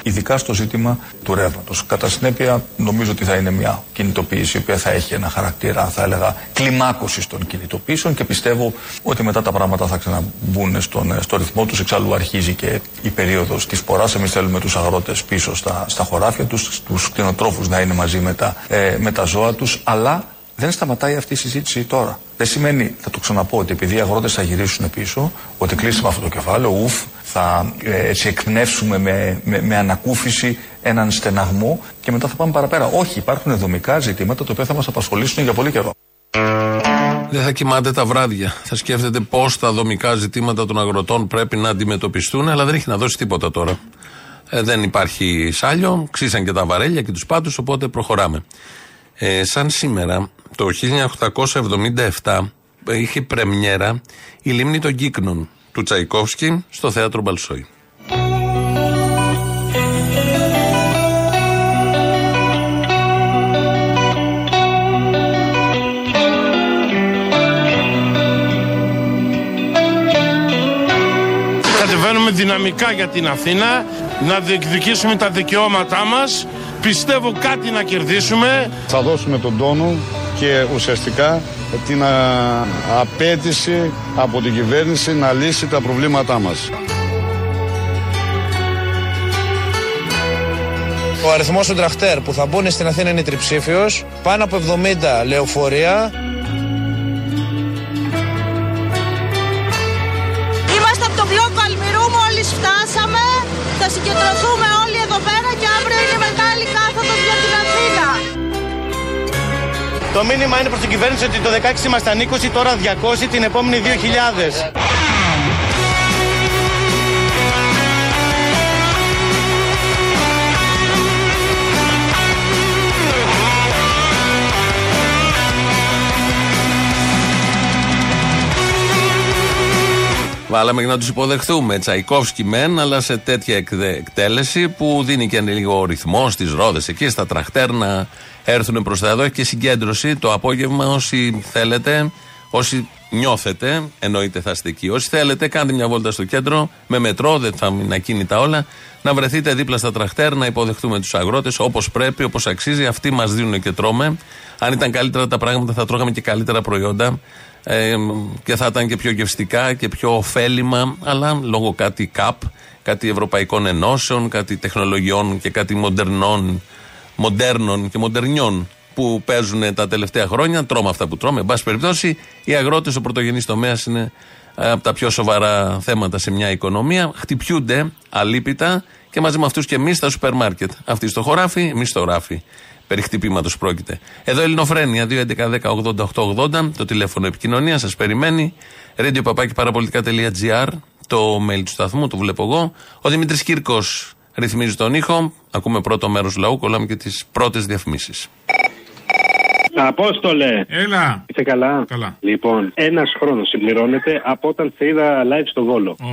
Ειδικά στο ζήτημα του ρεύματος. Κατά συνέπεια, νομίζω ότι θα είναι μια κινητοποίηση η οποία θα έχει ένα χαρακτήρα, θα έλεγα, κλιμάκωσης των κινητοποίησεων και πιστεύω ότι μετά τα πράγματα θα ξαναμπούν στον, στο ρυθμό τους. Εξάλλου αρχίζει και η περίοδος της πορά. Εμείς θέλουμε τους αγρότες πίσω στα, στα χωράφια τους, του κτηνοτρόφους να είναι μαζί με τα, ε, με τα ζώα τους, αλλά δεν σταματάει αυτή η συζήτηση τώρα. Δεν σημαίνει, θα το ξαναπώ, ότι επειδή οι αγρότες θα γυρίσουν πίσω, ότι κλείσουμε αυτό το κεφάλαιο, ουφ, θα ε, έτσι εκπνεύσουμε με, με, με ανακούφιση έναν στεναγμό και μετά θα πάμε παραπέρα. Όχι, υπάρχουν δομικά ζητήματα τα οποία θα μας απασχολήσουν για πολύ καιρό. Δεν θα κοιμάται τα βράδια. Θα σκέφτεται πώς τα δομικά ζητήματα των αγροτών πρέπει να αντιμετωπιστούν, αλλά δεν έχει να δώσει τίποτα τώρα. Ε, δεν υπάρχει σάλιο, ξύσαν και τα βαρέλια και τους πάτους, οπότε προχωράμε. Ε, σαν σήμερα, το 1877, είχε πρεμιέρα η λίμνη των Κύκνων. του Τσαϊκόφσκι στο θέατρο Μπαλσόη. Κατεβαίνουμε δυναμικά για την Αθήνα, να διεκδικήσουμε τα δικαιώματά μας. Πιστεύω κάτι να κερδίσουμε. Θα δώσουμε τον τόνο και ουσιαστικά την α, απέτηση από την κυβέρνηση να λύσει τα προβλήματά μας. Ο αριθμός των τραχτέρ που θα μπουν στην Αθήνα είναι τριψήφιος, πάνω από 70 λεωφορεία. Μόλις φτάσαμε. Θα συγκεντρωθούμε όλοι εδώ πέρα και αύριο είναι μεγάλη κάθοδος για την Αθήνα. Το μήνυμα είναι προς την κυβέρνηση ότι το 16 ήμασταν 20, τώρα 200, την επόμενη 2000. Βάλαμε για να τους υποδεχθούμε. Τσαϊκόφσκι μεν, αλλά σε τέτοια εκδε- εκτέλεση που δίνει και λίγο ρυθμό στις ρόδες εκεί, στα τραχτέρ να έρθουν προς τα εδώ. Έχει και συγκέντρωση το απόγευμα. Όσοι θέλετε, όσοι νιώθετε, εννοείται θα είστε εκεί. Όσοι θέλετε, κάντε μια βόλτα στο κέντρο με μετρό, δεν θα είναι ακίνητα όλα. Να βρεθείτε δίπλα στα τραχτέρ, να υποδεχτούμε τους αγρότες όπως πρέπει, όπως αξίζει. Αυτοί μας δίνουν και τρώμε. Αν ήταν καλύτερα τα πράγματα, θα τρώγαμε και καλύτερα προϊόντα ε, και θα ήταν και πιο γευστικά και πιο ωφέλιμα, αλλά λόγω κάτι ΚΑΠ, κάτι ευρωπαϊκών ενώσεων, κάτι τεχνολογιών και κάτι μοντερνών, μοντέρνων και μοντερνιών που παίζουν τα τελευταία χρόνια. Τρώμε αυτά που τρώμε. Εν πάση περιπτώσει, οι αγρότες, ο πρωτογενής τομέας είναι ε, από τα πιο σοβαρά θέματα σε μια οικονομία. Χτυπιούνται αλίπητα και μαζί με αυτούς και εμείς στα σούπερ μάρκετ. Αυτοί στο χωράφι, εμείς στο ράφι. Περί χτυπήματος πρόκειται. Εδώ Ελληνοφρένια 2.11.10.80.880 το τηλέφωνο επικοινωνίας σας περιμένει. radio το mail του σταθμού, το βλέπω εγώ. Ο Δημήτρης Κύρκος ρυθμίζει τον ήχο. Ακούμε πρώτο μέρος λαού, κολλάμε και τις πρώτες διαφημίσεις. Απόστολε! Έλα! Είσαι καλά; Καλά. Λοιπόν, ένας χρόνος συμπληρώνεται από όταν σε είδα live στο Βόλο. Ο...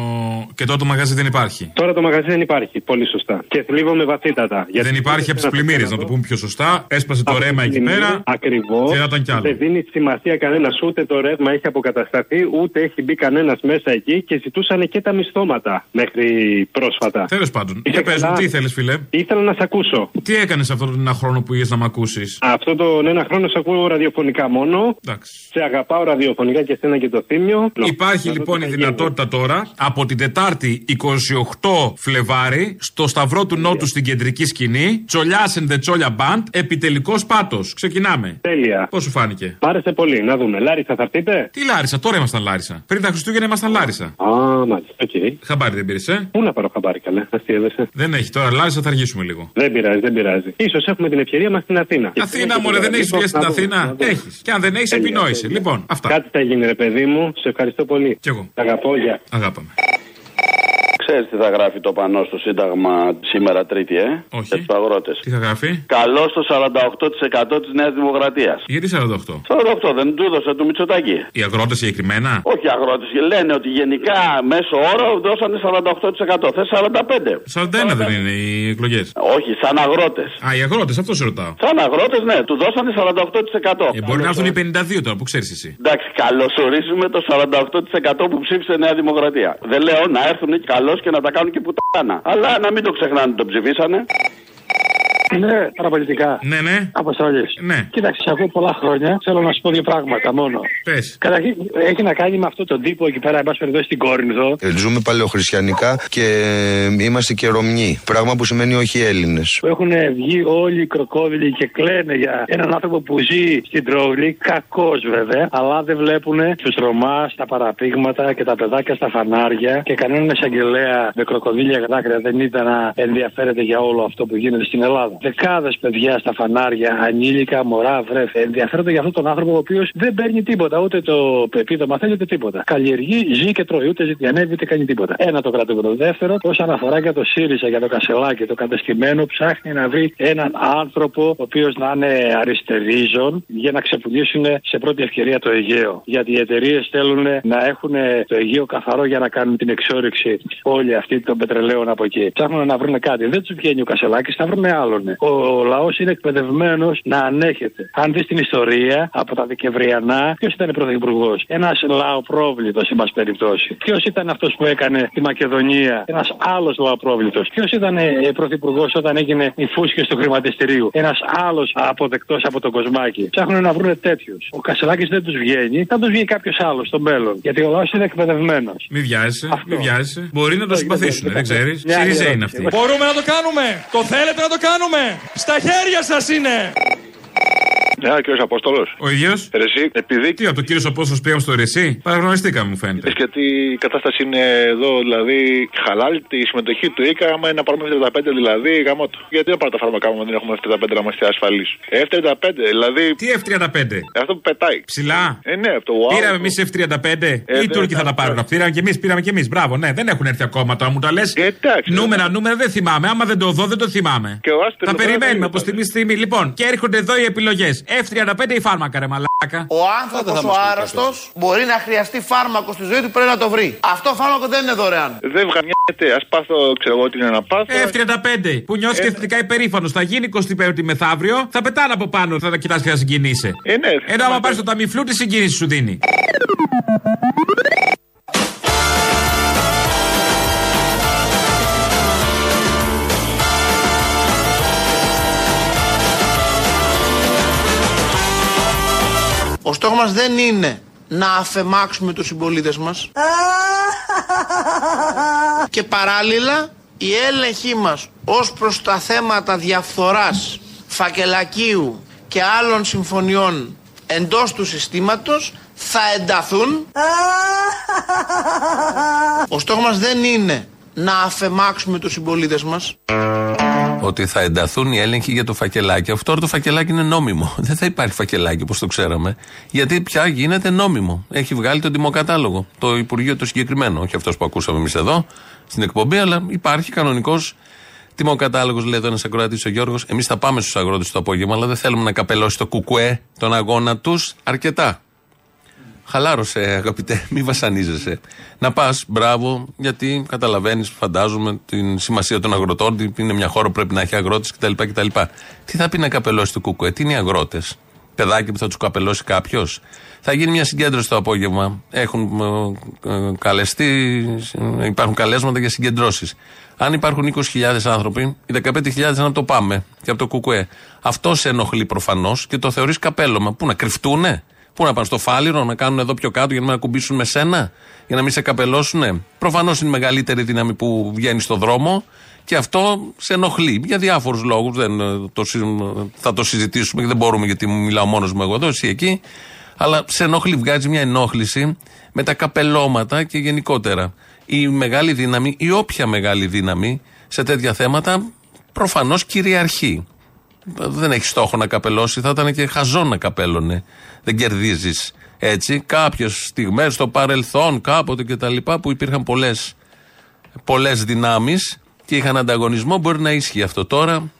Και τώρα το μαγαζί δεν υπάρχει. Τώρα το μαγαζί δεν υπάρχει. Πολύ σωστά. Και θλίβομαι βαθύτατα. δεν υπάρχει από τις πλημμύρες, να το πούμε πιο σωστά. Έσπασε το ρέμα εκεί πέρα. Ακριβώς. Και να ήταν κι άλλο. Δεν δίνει σημασία κανένας ούτε το ρεύμα έχει αποκατασταθεί, ούτε έχει μπει κανένας μέσα εκεί και ζητούσαν και τα μισθώματα μέχρι πρόσφατα. Τέλος πάντων. Για πες μου, τι ήθελε, φιλέ. Ήθελα να σε ακούσω. Τι έκανες αυτόν τον ένα χρόνο που είχες να με ακούσεις; Αυτό τον ένα χρόνο σε ακούω ραδιοφωνικά μόνο. Εντάξει. Σε αγαπάω ραδιοφωνικά και εσένα και το θύμιο. Υπάρχει λοιπόν η δυνατότητα τώρα από την Τετάρτη 28 Φλεβάρι στο Σταυρό του Νότου στην κεντρική σκηνή Τσολιάς and the Τσόλια Band επιτελικός πάτος. Ξεκινάμε. Τέλεια. Πώς σου φάνηκε; Μ' άρεσε πολύ. Να δούμε. Λάρισα θα έρθετε. Τι Λάρισα, τώρα ήμασταν Λάρισα. Πριν τα Χριστούγεννα ήμασταν Λάρισα. Α, μάλιστα. OK. Okay. Χαμπάρι δεν πήρες, ε; Πού να πάρω χαμπάρι, καλέ. Αστειεύεσαι. Δεν έχει τώρα Λάρισα, θα αργήσουμε λίγο. Δεν πειράζει, δεν πειράζει. Ίσως έχουμε την ευκαιρία μας στην Αθήνα. Αθήνα, μωρέ, δεν έχεις δουλειά στην Αθήνα; Έχεις. Και αν δεν έχεις, επινόησε. Λοιπόν, αυτά. Κάτι θα γίνει, ρε παιδί μου. Σε ευχαριστώ πολύ. Κι εγώ. Αγαπώ, γεια. Αγάπαμε. Ξέρεις τι θα γράφει το πανό στο Σύνταγμα σήμερα Τρίτη, ε; Όχι. Για τους αγρότες. Τι θα γράφει; Καλό στο 48% της Νέας Δημοκρατίας. Γιατί 48? 48, δεν του έδωσε του Μητσοτάκη. Οι αγρότες συγκεκριμένα; Όχι οι αγρότες. Λένε ότι γενικά μέσω όρο δώσανε 48%. Θες 45. 41 δεν είναι οι εκλογές. Όχι, σαν αγρότες. Α, οι αγρότες, αυτό σε ρωτάω. Σαν αγρότες, ναι, του δώσανε 48%. Ε, μπορεί να έρθουν οι 52 τώρα, που ξέρεις εσύ. Εντάξει, καλωσορίζουμε το 48% που ψήφισε Νέα Δημοκρατία. Δεν λέω να έρθουν καλώς και να τα κάνουν και πουτάνα. Αλλά να μην το ξεχνάνε, το ψηφίσανε. Ναι, παραπολιτικά. Ναι, ναι. Αποστολής. Ναι. Κοίταξε, σε ακούω πολλά χρόνια. Θέλω να σου πω δύο πράγματα μόνο. Πες. Καταρχήν, έχει να κάνει με αυτό τον τύπο εκεί πέρα, εν πάση περιπτώσει στην Κόρινθο. Ζούμε παλαιοχριστιανικά και είμαστε και Ρωμιοί. Πράγμα που σημαίνει όχι Έλληνες. Έχουν βγει όλοι οι κροκόδιλοι και κλαίνε για έναν άνθρωπο που ζει στην Τρόγλη. Κακός βέβαια, αλλά δεν βλέπουν τους Ρωμάς στα παραπήγματα και τα παιδάκια στα φανάρια και κανέναν εισαγγελέα με κροκοδίλια δάκρυα δεν ήταν να ενδιαφέρεται για όλο αυτό που γίνεται στην Ελλάδα. δεκάδες παιδιά στα φανάρια, ανήλικα, μωρά, βρέφη. Ενδιαφέρονται για αυτόν τον άνθρωπο ο οποίος δεν παίρνει τίποτα. Ούτε το επίδομα θέλει ούτε τίποτα. Καλλιεργεί, ζει και τρώει. Ούτε ζητιανεύει ούτε κάνει τίποτα. Ένα το κρατικό. Το δεύτερο, όσον αφορά για το ΣΥΡΙΖΑ, για το Κασελάκι, το κατεστημένο, ψάχνει να βρει έναν άνθρωπο ο οποίος να είναι αριστερίζων για να ξεπουλήσουν σε πρώτη ευκαιρία το Αιγαίο. Γιατί οι εταιρείες θέλουν να έχουν το Αιγαίο καθαρό για να κάνουν την εξόριξη όλη αυτή των πετρελαίων από εκεί. Ψάχνουν να βρουν κάτι. Δεν τους βγαίνει ο Κασελάκης, θα βρουν άλλον. Ο λαός είναι εκπαιδευμένος να ανέχεται. Αν δεις την ιστορία από τα Δεκεμβριανά, ποιος ήταν πρωθυπουργός; Ένας λαοπρόβλητος, εν πάση περιπτώσει. Ποιος ήταν αυτός που έκανε τη Μακεδονία; Ένας άλλος λαοπρόβλητος. Ποιος ήταν ε, πρωθυπουργός όταν έγινε η φούσκες του χρηματιστηρίου; Ένας άλλος αποδεκτός από τον Κοσμάκη. Ψάχνουν να βρουν τέτοιους. Ο Κασελάκης δεν τους βγαίνει, θα τους βγει κάποιος άλλος στο μέλλον. Γιατί ο λαός είναι εκπαιδευμένος. Μη βιάζεσαι, μη βιάζεσαι. Μπορεί να το συμπαθήσουν, δεν ξέρεις. Σιριζέ είναι αυτή. Μπορούμε να το κάνουμε! Το θέλετε να το κάνουμε! Στα χέρια σας είναι! Ναι, κύριος Απόστολος. Ο ίδιος; Ρεσί, επειδή. Τι, από το κύριος Απόστολος πήγαμε στο Ρεσί; Παραγνωριστήκαμε, μου φαίνεται. Ε, γιατί η κατάσταση είναι εδώ, δηλαδή χαλάλη τη συμμετοχή του ΙΚΑ. Άμα είναι να πάρουμε F35 δηλαδή, γάμο του. Γιατί δεν πάρουμε τα φάρμακα μα δεν έχουμε F35 να είμαστε ασφαλείς. F35, δηλαδή. Τι F35? Αυτό που πετάει. Ψηλά; Ε, ναι, από το wow. Πήραμε εμείς F35. Ε, οι Τούρκοι θα τα πάρουν. Πήραμε και εμείς, πήραμε και εμείς. Μπράβο, ναι, δεν έχουν έρθει ακόμα τώρα, μου τα λες. Νούμερα, νούμερα δεν θυμάμαι. Άμα δεν το δω, δεν το θυμάμαι. Θα περιμένουμε από στιγμή στη στιγμή. Λοιπόν, και έρχονται εδώ οι επιλογές. F35 ή φάρμακα, ρε μαλάκα. Ο άνθρωπος ο άρρωστος μπορεί να χρειαστεί φάρμακο στη ζωή του πρέπει να το βρει. Αυτό φάρμακο δεν είναι δωρεάν. Δεν βγανιέται. Α πάθω, ξέρω εγώ τι είναι να πάθω. F35 που νιώθεις και θετικά υπερήφανος. Θα γίνει 25η μεθαύριο, θα πετάνε από πάνω, θα τα κοιτάς και θα συγκινήσει. Ε, ναι, Ενώ άμα πάρεις το ταμιφλού, τι συγκίνηση σου δίνει. Ο στόχος μας δεν είναι να αφεμάξουμε τους συμπολίτες μας *laughs* και παράλληλα η έλεγχή μας ως προς τα θέματα διαφθοράς, φακελακίου και άλλων συμφωνιών εντός του συστήματος θα ενταθούν. *laughs* Ο στόχος μας δεν είναι να αφεμάξουμε τους συμπολίτες μας. Ότι θα ενταθούν οι έλεγχοι για το φακελάκι. Αυτό το φακελάκι είναι νόμιμο. *laughs* Δεν θα υπάρχει φακελάκι όπως το ξέραμε. Γιατί πια γίνεται νόμιμο. Έχει βγάλει τον τιμοκατάλογο. Το Υπουργείο το συγκεκριμένο. Όχι αυτός που ακούσαμε εμείς εδώ στην εκπομπή, αλλά υπάρχει κανονικός τιμοκατάλογο. Λέει εδώ ένας ακροατής ο Γιώργος. Εμείς θα πάμε στους αγρότες το απόγευμα, αλλά δεν θέλουμε να καπελώσει το κουκουέ τον αγώνα τους αρκετά. Χαλάρωσε, αγαπητέ, *laughs* μη βασανίζεσαι. Να πας, μπράβο, γιατί καταλαβαίνεις, φαντάζομαι, την σημασία των αγροτών, ότι είναι μια χώρα που πρέπει να έχει αγρότες κτλ, κτλ. Τι θα πει να καπελώσει το κουκουέ, τι είναι οι αγρότες; Παιδάκι που θα τους καπελώσει κάποιος; Θα γίνει μια συγκέντρωση το απόγευμα. Έχουν ε, ε, καλεστεί, ε, υπάρχουν καλέσματα για συγκεντρώσεις. Αν υπάρχουν 20.000 άνθρωποι, οι 15.000 να το πάμε και από το κουκουέ. Αυτό σε ενοχλεί προφανώς και το θεωρείς καπέλωμα. Πού να κρυφτούνε, Πού να πάνε στο φάληρο, να κάνουν εδώ πιο κάτω για να μην ακουμπήσουν με σένα, για να μην σε καπελώσουν. Προφανώς είναι η μεγαλύτερη δύναμη που βγαίνει στο δρόμο και αυτό σε ενοχλεί για διάφορους λόγους. Το, θα το συζητήσουμε και δεν μπορούμε γιατί μιλάω μόνος μου εγώ εδώ, εσύ εκεί. Αλλά σε ενοχλεί, βγάζει μια ενόχληση με τα καπελώματα και γενικότερα. Η μεγάλη δύναμη, η όποια μεγάλη δύναμη σε τέτοια θέματα προφανώς κυριαρχεί. Δεν έχει στόχο να καπελώσει, θα ήταν και χαζό να καπέλωνε. Δεν κερδίζεις έτσι. Κάποιες στιγμές στο παρελθόν, κάποτε κτλ. που υπήρχαν πολλές πολλές δυνάμεις και είχαν ανταγωνισμό, μπορεί να ίσχυε αυτό τώρα.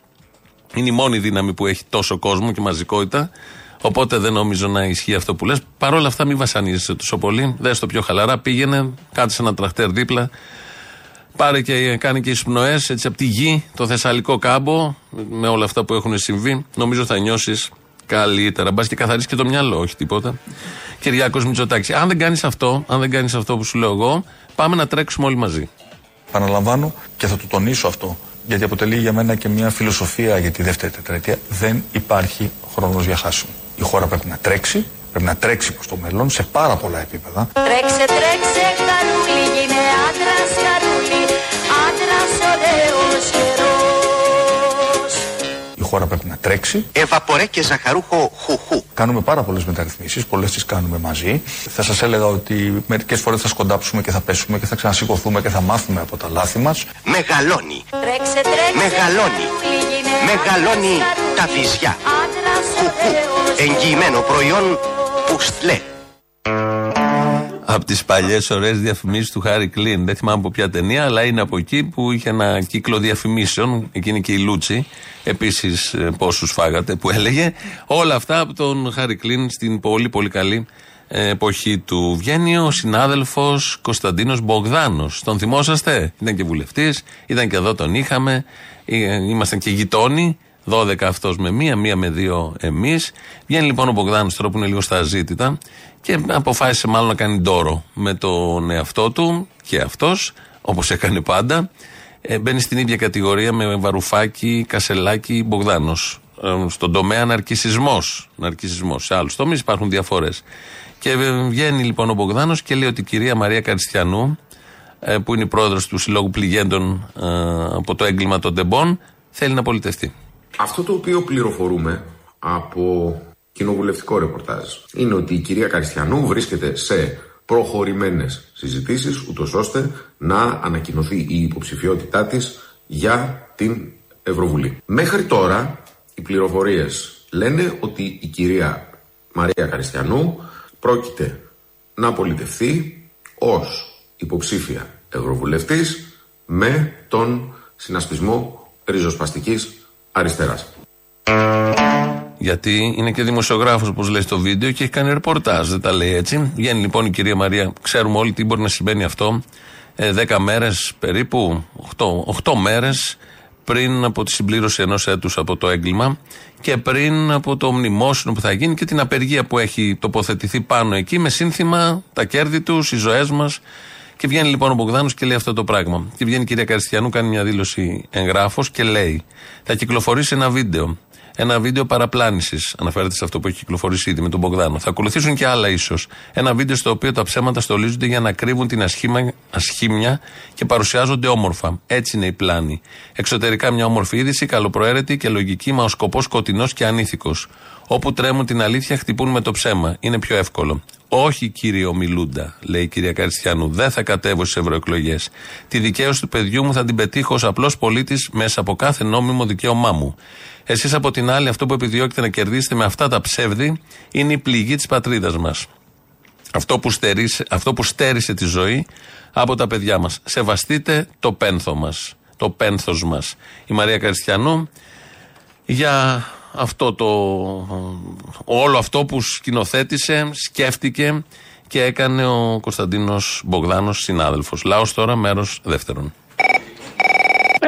Είναι η μόνη δύναμη που έχει τόσο κόσμο και μαζικότητα. Οπότε δεν νομίζω να ισχύει αυτό που λες. Παρ' όλα αυτά, μην βασανίζεσαι τόσο πολύ. Δες το πιο χαλαρά. Πήγαινε, κάτσε ένα τραχτέρ δίπλα. Πάρε και κάνει και εισπνοές έτσι από τη γη, το Θεσσαλικό κάμπο, με όλα αυτά που έχουν συμβεί. Νομίζω θα νιώσεις καλύτερα. Μπας και καθαρίσει και το μυαλό, όχι τίποτα. Κυριάκος Μητσοτάκης. Αν δεν κάνεις αυτό, αν δεν κάνεις αυτό που σου λέω εγώ, πάμε να τρέξουμε όλοι μαζί. Παραλαμβάνω και θα το τονίσω αυτό, γιατί αποτελεί για μένα και μια φιλοσοφία για τη δεύτερη τετραετία. Δεν υπάρχει χρόνος για χάσιμο. Η χώρα πρέπει να τρέξει, πρέπει να τρέξει προς το μέλλον σε πάρα πολλά επίπεδα. Τρέξε, τρέξε, χώρα πρέπει να τρέξει. Ευαπορέ και ζαχαρούχο χουχού. Κάνουμε πάρα πολλές μεταρρυθμίσεις, πολλές τις κάνουμε μαζί. Θα σας έλεγα ότι μερικές φορές θα σκοντάψουμε και θα πέσουμε και θα ξανασηκωθούμε και θα μάθουμε από τα λάθη μας. Μεγαλώνει. Τρέξε, τρέξε, Μεγαλώνει. καρούλι, γίνε Μεγαλώνει τα βυζιά. Κουκού. Εγγυημένο προϊόν Πουστλέ. Από τις παλιές ωραίες διαφημίσεις του Χάρη Κλίν. Δεν θυμάμαι από ποια ταινία, αλλά είναι από εκεί που είχε ένα κύκλο διαφημίσεων. Εκείνη και η Λούτσι. Επίσης, πόσους φάγατε, που έλεγε. Όλα αυτά από τον Χάρη Κλίν στην πολύ πολύ καλή ε, εποχή του. Βγαίνει ο συνάδελφος Κωνσταντίνος Μπογδάνος. Τον θυμόσαστε, ήταν και βουλευτής, ήταν και εδώ τον είχαμε. Ε, Ήμασταν και γειτόνι. 12 αυτός με μία, μία με δύο εμείς. Βγαίνει λοιπόν ο Μπογδάνος τώρα που είναι λίγο στα ζήτητα και αποφάσισε μάλλον να κάνει ντόρο με τον εαυτό του και αυτός, όπως έκανε πάντα. Ε, μπαίνει στην ίδια κατηγορία με Βαρουφάκη, Κασελάκη, Μπογδάνος. Ε, στον τομέα ναρκισισμό. Ναρκισισμό. Σε άλλους τομείς υπάρχουν διαφορές. Και ε, βγαίνει λοιπόν ο Μπογδάνος και λέει ότι η κυρία Μαρία Καριστιανού, ε, που είναι η πρόεδρος του Συλλόγου Πληγέντων ε, από το έγκλημα των Τεμπών, θέλει να πολιτευτεί. Αυτό το οποίο πληροφορούμε από κοινοβουλευτικό ρεπορτάζ είναι ότι η κυρία Καριστιανού βρίσκεται σε προχωρημένες συζητήσεις ούτως ώστε να ανακοινωθεί η υποψηφιότητά της για την Ευρωβουλή. Μέχρι τώρα οι πληροφορίες λένε ότι η κυρία Μαρία Καριστιανού πρόκειται να πολιτευθεί ως υποψήφια Ευρωβουλευτής με τον συνασπισμό ριζοσπαστικής αριστεράς. Γιατί είναι και δημοσιογράφος, όπως λέει στο βίντεο, και έχει κάνει ρεπορτάζ. Δεν τα λέει έτσι. Βγαίνει λοιπόν η κυρία Μαρία. Ξέρουμε όλοι τι μπορεί να συμβαίνει αυτό. Ε, δέκα μέρες περίπου, 8, 8 μέρες πριν από τη συμπλήρωση ενός έτους από το έγκλημα και πριν από το μνημόσυνο που θα γίνει και την απεργία που έχει τοποθετηθεί πάνω εκεί με σύνθημα τα κέρδη τους, οι ζωές μας. Και βγαίνει λοιπόν ο Μπογδάνος και λέει αυτό το πράγμα. Και βγαίνει η κυρία Καριστιανού, κάνει μια δήλωση εγγράφος και λέει: Θα κυκλοφορήσει ένα βίντεο. Ένα βίντεο παραπλάνησης. Αναφέρεται σε αυτό που έχει κυκλοφορήσει ήδη με τον Μπογδάνο. Θα ακολουθήσουν και άλλα ίσως. Ένα βίντεο στο οποίο τα ψέματα στολίζονται για να κρύβουν την ασχήμα, ασχήμια και παρουσιάζονται όμορφα. Έτσι είναι η πλάνη. Εξωτερικά μια όμορφη είδηση, καλοπροαίρετη και λογική, μα ο σκοπός σκοτεινός και ανήθικος. Όπου τρέμουν την αλήθεια, χτυπούν με το ψέμα. Είναι πιο εύκολο. Όχι, κύριε Ομιλούντα, λέει η κυρία Καριστιανού, δεν θα κατέβω στις ευρωεκλογές. Τη δικαίωση του παιδιού μου θα την πετύχω ως απλός πολίτης μέσα από κάθε νόμιμο δικαίωμά μου. Εσείς από την άλλη, αυτό που επιδιώκετε να κερδίσετε με αυτά τα ψεύδη είναι η πληγή της πατρίδας μας. Αυτό, που στερήσε, αυτό που στέρισε τη ζωή από τα παιδιά μας. Σεβαστείτε το πένθο μας. Το πένθος μας. Η Μαρία Καριστιανού για αυτό το όλο αυτό που σκηνοθέτησε, σκέφτηκε και έκανε ο Κωνσταντίνος Μπογδάνος συνάδελφος. Λάος τώρα μέρος δεύτερον.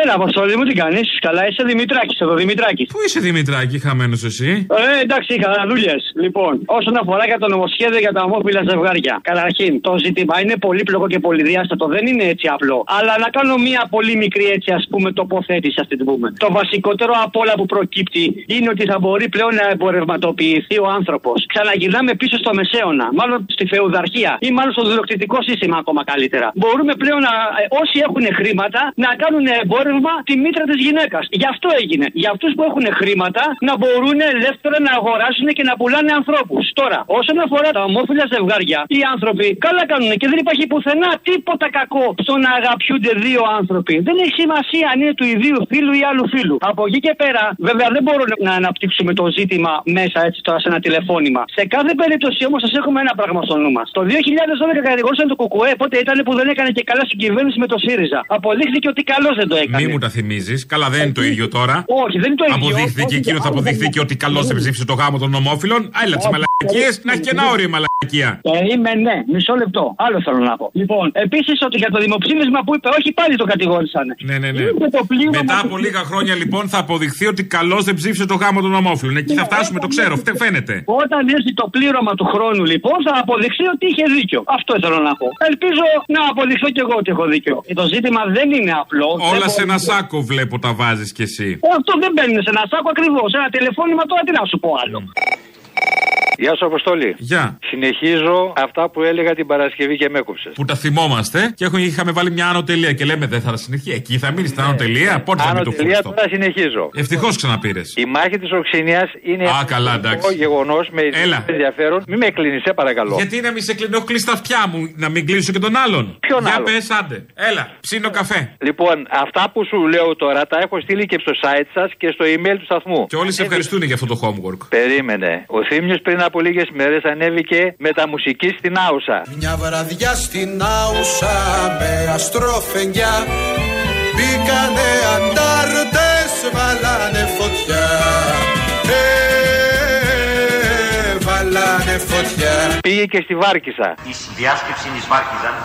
Έλα, Αποστολή μου, τι κάνεις; Καλά, είσαι Δημητράκης εδώ, Δημητράκης. Πού είσαι Δημητράκη, χαμένος εσύ; Ε, εντάξει, είχα δουλειές. Λοιπόν, όσον αφορά για το νομοσχέδιο για τα ομόφυλα ζευγάρια. Καταρχήν, το ζήτημα είναι πολύπλοκο και πολυδιάστατο. Δεν είναι έτσι απλό. Αλλά να κάνω μία πολύ μικρή έτσι, ας πούμε, τοποθέτηση, α την πούμε. Το βασικότερο από όλα που προκύπτει είναι ότι θα μπορεί πλέον να εμπορευματοποιηθεί ο άνθρωπος. Ξαναγυρνάμε πίσω στο μεσαίωνα, μάλλον στη φεουδαρχία ή μάλλον στο δηλοκτητικό σύστημα ακόμα καλύτερα. Μπορούμε πλέον να, ε, όσοι έχουν χρήματα να κάνουν εμπόρευμα τη μήτρα της γυναίκας. Γι' αυτό έγινε. Για αυτούς που έχουν χρήματα να μπορούν ελεύθερα να αγοράσουν και να πουλάνε ανθρώπους. Τώρα, όσον αφορά τα ομόφυλα ζευγάρια, οι άνθρωποι καλά κάνουν και δεν υπάρχει πουθενά τίποτα κακό στο να αγαπιούνται δύο άνθρωποι. Δεν έχει σημασία αν είναι του ιδίου φίλου ή άλλου φίλου. Από εκεί και πέρα, βέβαια δεν μπορούμε να αναπτύξουμε το ζήτημα μέσα έτσι τώρα σε ένα τηλεφώνημα. Σε κάθε περίπτωση όμως σας έχουμε ένα πράγμα στο νου μας. Το 2012 κατηγορούσαν το Κουκουέ, πότε ήταν που δεν έκανε και καλά συγκυβέρνηση με το ΣΥΡΙΖΑ. Αποδείχθηκε ότι καλώ δεν το έκανε. Μη μου τα θυμίζεις. Καλά, δεν είναι το ίδιο τώρα. Όχι, δεν είναι το ίδιο. Αποδείχθηκε Όχι, εκείνο θα όχι, αποδειχθεί και ότι καλώς δεν ψήφισε το γάμο των ομόφυλων. Άλλα τις Όχι, μαλακίες όχι. να έχει και ένα όριο η μαλακία. Ε, είμαι ναι, μισό λεπτό. Άλλο θέλω να πω. Λοιπόν, επίσης ότι για το δημοψήφισμα που είπε, όχι πάλι το κατηγόρησαν. Ναι, ναι, ναι. Είναι το πλήγμα Μετά του- από λίγα χρόνια λοιπόν θα αποδειχθεί ότι καλώς δεν ψήφισε το γάμο των ομόφυλων. Εκεί θα φτάσουμε, το ξέρω, φτε- φαίνεται. Όταν έρθει το πλήρωμα του χρόνου, λοιπόν, θα αποδειχθεί ότι είχε δίκιο. Αυτό ήθελα να πω. Ελπίζω να αποδειχθώ κι εγώ ότι έχω δίκιο. Και το ζήτημα δεν είναι απλό. Όλα Δεν σε μπορεί- ένα σάκο βλέπω τα βάζεις κι εσύ. Ε, Αυτό δεν μπαίνει σε ένα σάκο ακριβώς. Ένα τηλεφώνημα τώρα τι να σου πω άλλο. Γεια σου, Αποστολή. Γεια. Συνεχίζω αυτά που έλεγα την Παρασκευή και με έκοψες. Που τα θυμόμαστε και έχουμε, είχαμε βάλει μια άνω τελεία και λέμε δεν θα τα συνεχίσει. Εκεί θα μείνεις στην άνω τελεία. Πότε θα Άνω μείνει το τελεία, φούστο. τώρα συνεχίζω. Ευτυχώς ξαναπήρες. Η μάχη της Οξυνία είναι Α, καλά, εντάξει. γεγονός με Έλα. ενδιαφέρον. Μην με κλείνεις, σε παρακαλώ. Γιατί να μην σε κλείνω, έχω κλείσει τα αυτιά μου, να μην κλείσω και τον άλλον. Ποιον Για άλλον; πες, άντε. Έλα, ψήνω καφέ. Λοιπόν, αυτά που σου λέω τώρα τα έχω στείλει και στο site σας και στο email του σταθμού. Και όλοι σε ευχαριστούν για αυτό το homework. Περίμενε. Ο Θήμιος πριν από λίγες μέρες ανέβηκε με τα μουσική στην Άουσα. Μια βραδιά στην Άουσα με αστρόφεγγια Μπήκανε αντάρτες, βάλανε φωτιά Ε, βάλανε φωτιά Πήγε και στη Βάρκησα. Η διάσκεψη της Βάρκιζαν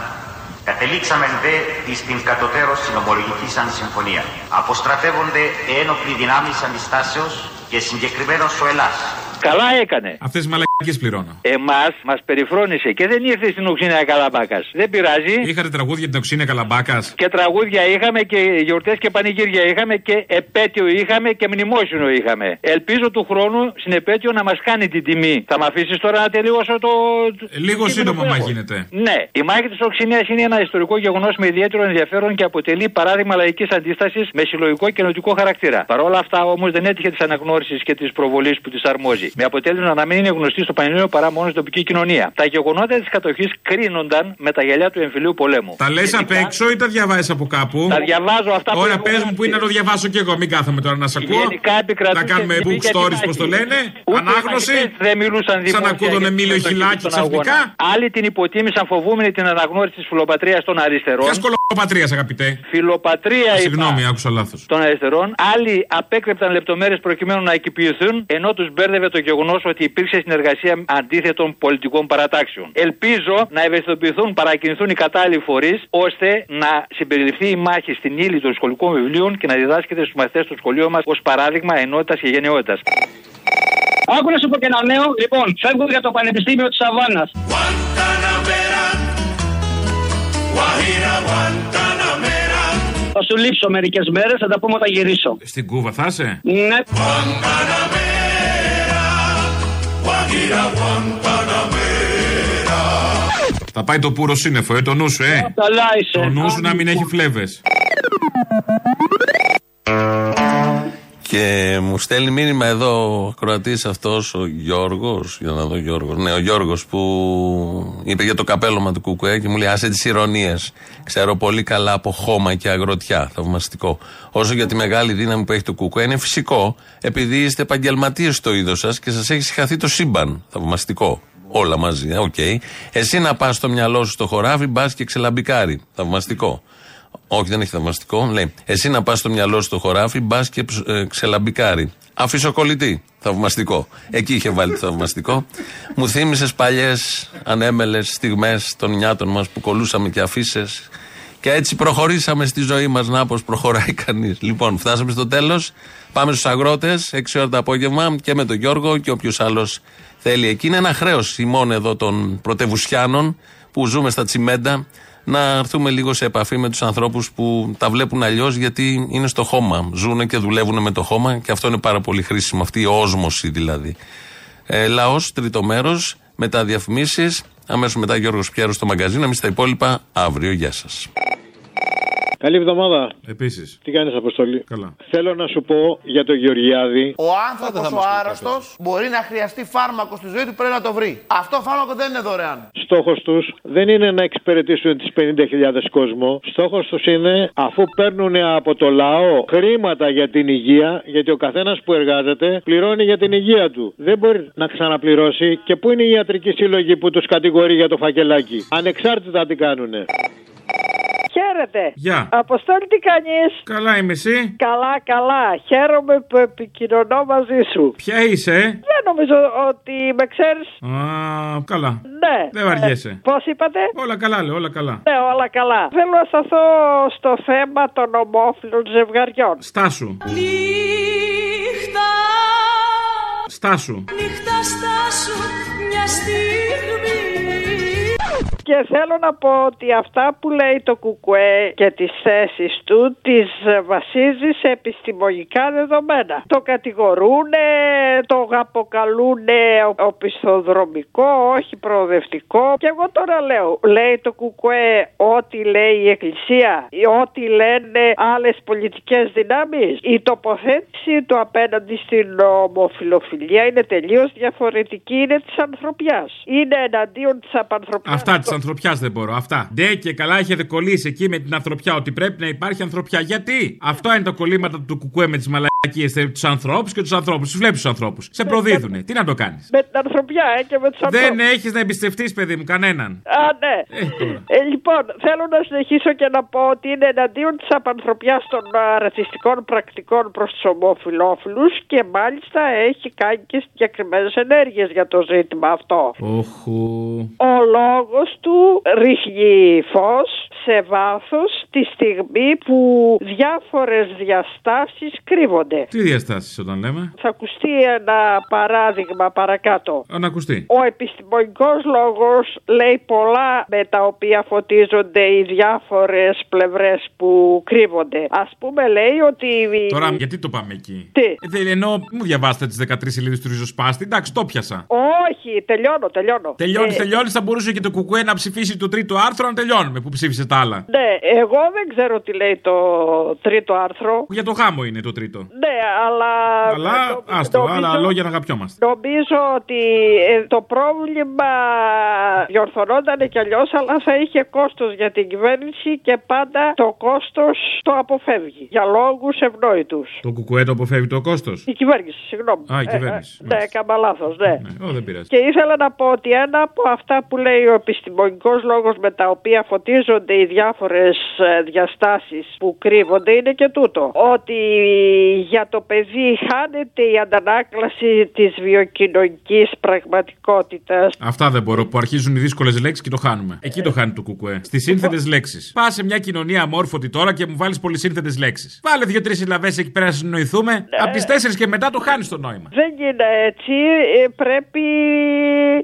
κατελήξαμε δε εις την κατωτέρω συνομολογική σαν συμφωνία. Αποστρατεύονται ένοπλοι δυνάμεις αντιστάσεως και συγκεκριμένος ο Ελλάς. Καλά έκανε. Αυτές τις μαλακίες πληρώνω. Εμάς μας περιφρόνησε και δεν ήρθε στην Οξυνία Καλαμπάκας. Δεν πειράζει. Είχατε τραγούδια για την οξύνια Καλαμπάκας; Και τραγούδια είχαμε και γιορτές και πανηγύρια είχαμε και επέτειο είχαμε και μνημόσυνο είχαμε. Ελπίζω του χρόνου στην επέτειο να μας κάνει την τιμή. Θα με αφήσεις τώρα να τελειώσω το. Ε, Λίγο το σύντομα, κείμενο μα που έχω. γίνεται. Ναι, η μάχη της Οξυνίας είναι ένα ιστορικό γεγονός με ιδιαίτερο ενδιαφέρον και αποτελεί παράδειγμα λαϊκής αντίστασης με συλλογικό και ενωτικό χαρακτήρα. Παρ' όλα αυτά όμως δεν έτυχε της αναγνώρισης και της προβολής που της αρμόζει. Με αποτέλεσμα να μην είναι γνωστή στο Πανελλήνιο παρά μόνο στην τοπική κοινωνία. Τα γεγονότα της κατοχής κρίνονταν με τα γυαλιά του εμφυλίου πολέμου. Τα λες απ' έξω ή τα διαβάζεις από κάπου; Τα διαβάζω αυτά που Ωραία, έχω πες μου γράψει. που είναι να το διαβάσω κι εγώ. Μην κάθομαι τώρα να σε ακούω. Γενικά επικρατούσε Να κάνουμε τιμή book για τη stories, πώς μάχη. το λένε. Ούτε Ανάγνωση. οι μαχητές Δεν μιλούσαν Σαν δημόσια να ακούω τον για Εμίλιο την συμμετοχή Χιλάκη στον ξαφνικά. αγώνα. Άλλοι την υποτίμησαν φοβούμενοι την αναγνώριση της φιλοπατρίας των αριστερών. Ποια σκολοπατρία, αγαπητέ; Φιλοπατρία είπα, Συγγνώμη, άκουσα λάθος. των αριστερών. Άλλοι απέκρεπταν λεπτομέρειες προκειμένου να εκυπηθούν, ενώ τους μπέρδευε το γεγονός ότι υπήρξε συνεργασία αντίθετων πολιτικών παρατάξεων. Ελπίζω να ευαισθητοποιηθούν, παρακινηθούν οι κατάλληλοι φορείς, ώστε να συμπεριληφθεί η μάχη στην ύλη των σχολικών βιβλίων και να διδάσκεται στους μαθητές του σχολείου μας ως παράδειγμα ενότητας και γενναιότητας. Άκου να σου πω και ένα νέο. Λοιπόν, φεύγω για το Πανεπιστήμιο της Αβάνα. Θα σου λείψω μερικές μέρες, θα τα πούμε όταν γυρίσω. Στην Κούβα θα είσαι; Ναι. Θα πάει το πουρο σύννεφο, ε, το νου σου, ε. Καλά είσαι. Το νου σου να μην έχει φλέβες. Και μου στέλνει μήνυμα εδώ ο Κροατής αυτός ο Γιώργος. Για να δω Γιώργος. Ναι, ο Γιώργος που είπε για το καπέλωμα του Κουκουέ και μου λέει Άσε τις ειρωνείες. Ξέρω πολύ καλά από χώμα και αγροτιά. Θαυμαστικό. Όσο για τη μεγάλη δύναμη που έχει το Κουκουέ είναι φυσικό. Επειδή είστε επαγγελματίες στο είδος σας και σας έχει συγχαθεί το σύμπαν. Θαυμαστικό. Όλα μαζί, ε, οκ. Εσύ να πας στο μυαλό σου στο χωράφι, μπας και ξελαμπικάρει. Θαυμαστικό. Όχι, δεν έχει θαυμαστικό. Λέει, εσύ να πας στο μυαλό σου στο χωράφι, μπας και ψ- ε, ξελαμπικάρει. Αφισοκολλητή. Θαυμαστικό. Εκεί είχε βάλει το θαυμαστικό. Μου θύμισες παλιές ανέμελες στιγμές των νιάτων μας που κολούσαμε και αφήσει. Και έτσι προχωρήσαμε στη ζωή μας. Να πώ προχωράει κανείς. Λοιπόν, φτάσαμε στο τέλος. Πάμε στους αγρότες, 6 ώρα το απόγευμα και με τον Γιώργο και όποιος άλλος θέλει. Εκεί είναι ένα χρέος ημών εδώ των πρωτευουσιάνων που ζούμε στα τσιμέντα να έρθουμε λίγο σε επαφή με τους ανθρώπους που τα βλέπουν αλλιώς γιατί είναι στο χώμα. Ζουν και δουλεύουν με το χώμα και αυτό είναι πάρα πολύ χρήσιμο. Αυτή η όσμωση δηλαδή. Ε, Λαός, τρίτο μέρος, μετά διαφημίσεις. Αμέσως μετά Γιώργος Πιέρος στο μαγκαζίνο. Εμείς τα υπόλοιπα αύριο. Γεια σας. Καλή εβδομάδα. Επίσης. Τι κάνεις, Αποστολή; Καλά. Θέλω να σου πω για τον Γεωργιάδη. Ο άνθρωπος ο άρρωστος μπορεί να χρειαστεί φάρμακο στη ζωή του, πρέπει να το βρει. Αυτό φάρμακο δεν είναι δωρεάν. Στόχος τους δεν είναι να εξυπηρετήσουν τις 50.000 κόσμο. Στόχος τους είναι, αφού παίρνουν από το λαό χρήματα για την υγεία, γιατί ο καθένας που εργάζεται πληρώνει για την υγεία του. Δεν μπορεί να ξαναπληρώσει. Και πού είναι η ιατρική σύλλογη που τους κατηγορεί για το φακελάκι; Ανεξάρτητα τι κάνουνε. Χαίρετε. Γεια. Αποστόλη, τι κάνεις; Καλά είμαι εσύ. Καλά, καλά. Χαίρομαι που επικοινωνώ μαζί σου. Ποια είσαι, ε; Δεν νομίζω ότι με ξέρεις. Α, καλά. Ναι. Δεν βαριέσαι. Πώς είπατε; Όλα καλά, λέω, όλα καλά. Ναι, όλα καλά. Θέλω να σταθώ στο θέμα των ομόφυλων ζευγαριών. Στάσου. Νύχτα, Στάσου. νύχτα στάσου μια στιγμή Και θέλω να πω ότι αυτά που λέει το Κουκουέ και τις θέσεις του τις βασίζει σε επιστημονικά δεδομένα. Το κατηγορούν, το αποκαλούν οπισθοδρομικό, όχι προοδευτικό. Και εγώ τώρα λέω, λέει το Κουκουέ ό,τι λέει η Εκκλησία, ή ό,τι λένε άλλες πολιτικές δυνάμεις. Η τοποθέτηση του απέναντι στην ομοφιλοφιλία είναι τελείως διαφορετική, είναι της ανθρωπιάς. Είναι εναντίον της απανθρωπιάς. Αυτά της ανθρωπιάς δεν μπορώ. Αυτά. Ντε και καλά έχετε κολλήσει εκεί με την ανθρωπιά ότι πρέπει να υπάρχει ανθρωπιά. Γιατί; Αυτό είναι το κολλήματα του κουκουέ με τις μαλακίες. Τους ανθρώπους και τους ανθρώπους. Τους βλέπεις τους ανθρώπους. Σε προδίδουνε. Τι να το κάνεις; Με την ανθρωπιά ε, και με τους ανθρώπους. Δεν έχεις να εμπιστευτείς, παιδί μου, κανέναν. Α, ναι. Ε, λοιπόν, θέλω να συνεχίσω και να πω ότι είναι εναντίον της απανθρωπιάς των α, ρατσιστικών πρακτικών προς τους ομοφυλόφιλους και μάλιστα έχει κάνει και συγκεκριμένες ενέργειες για το ζήτημα αυτό. Όχου. Ο λόγος του ρίχνει φως σε βάθος τη στιγμή που διάφορες διαστάσεις κρύβονται. Τι διαστάσεις όταν λέμε; Θα ακουστεί ένα παράδειγμα παρακάτω. Αν ακουστεί. Ο επιστημονικός λόγος λέει πολλά με τα οποία φωτίζονται οι διάφορες πλευρές που κρύβονται. Ας πούμε λέει ότι... Τώρα, γιατί το πάμε εκεί; Τι; Ε, δεν ενώ μου διαβάσετε τις 13 σελίδες του ριζοσπάστη. Εντάξει, το πιασα. Όχι, τελειώνω, τελειώνω. Τελειώνεις, Ε, τελειώνεις. Θα μπορούσε και το κουκουέ να ψηφίσει το τρίτο άρθρο να τελειώνουμε που ψήφισε τα άλλα. Ναι, εγώ δεν ξέρω τι λέει το τρίτο άρθρο. Για το γάμο είναι το τρίτο. Ναι, αλλά... Αλλά, άστο, νομίζω- άλλα λόγια να αγαπιόμαστε. Νομίζω ότι ε, το πρόβλημα διορθωνόταν κι αλλιώς, αλλά θα είχε κόστος για την κυβέρνηση και πάντα το κόστος το αποφεύγει. Για λόγους ευνόητους. Το κουκουέ το αποφεύγει το κόστος. Η κυβέρνηση, συγγνώμη. Α, η Ε, κυβέρνηση, ε, ναι, έκανα λάθος, ναι. Ω, δεν πειράζει. Και ήθελα να πω ότι ένα από αυτά που λέει ο επιστημονικό λόγος με τα οποία φωτίζονται οι διάφορες διαστάσεις που κρύβονται είναι και τούτο. Ότι για το παιδί χάνεται η αντανάκλαση της βιοκοινωνικής πραγματικότητας. Αυτά δεν μπορώ που αρχίζουν οι δύσκολες λέξεις και το χάνουμε. Εκεί το χάνει το κουκουέ. Στις σύνθετες λέξεις. Πας σε μια κοινωνία αμόρφωτη τώρα και μου βάλεις πολυσύνθετες λέξεις. Βάλε δύο-τρει συλλαβές εκεί πέρα να συνοηθούμε. Από τις τέσσερις και μετά το χάνεις το νόημα. Δεν γίνεται έτσι. ε, Πρέπει.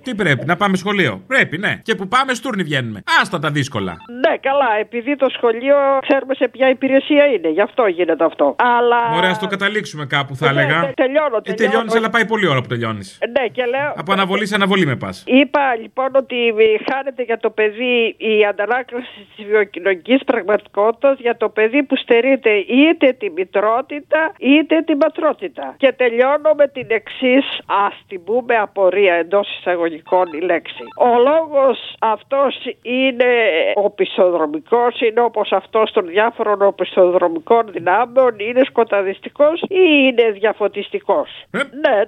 Τι πρέπει, να πάμε σχολείο. Πρέπει, ναι. Και που πάμε, στούρνη βγαίνουμε. Άστα τα δύσκολα. Ναι, καλά, επειδή το σχολείο ξέρουμε σε ποια υπηρεσία είναι. Γι' αυτό γίνεται αυτό. Αλλά. Ωραία, ας το καταλήξουμε κάπου, θα Ναι, έλεγα. ναι, τελειώνω, Ε, τελειώνω. τελειώνεις, αλλά πάει πολύ ώρα που τελειώνεις. Ναι, και λέω. Από αναβολής σε αναβολή με πας. Είπα λοιπόν ότι χάνεται για το παιδί η αντανάκλαση της βιοκοινωνικής πραγματικότητας για το παιδί που στερείται είτε τη μητρότητα είτε την πατρότητα. Και τελειώνω με την εξής, ας την πούμε απορία εντός εισαγωγικών η λέξη. Ο λόγος αυτός είναι οπισθοδρομικό, είναι όπως αυτός των διάφορων οπισθοδρομικών δυνάμεων, είναι σκοταδιστικός ή είναι διαφωτιστικός. Ναι,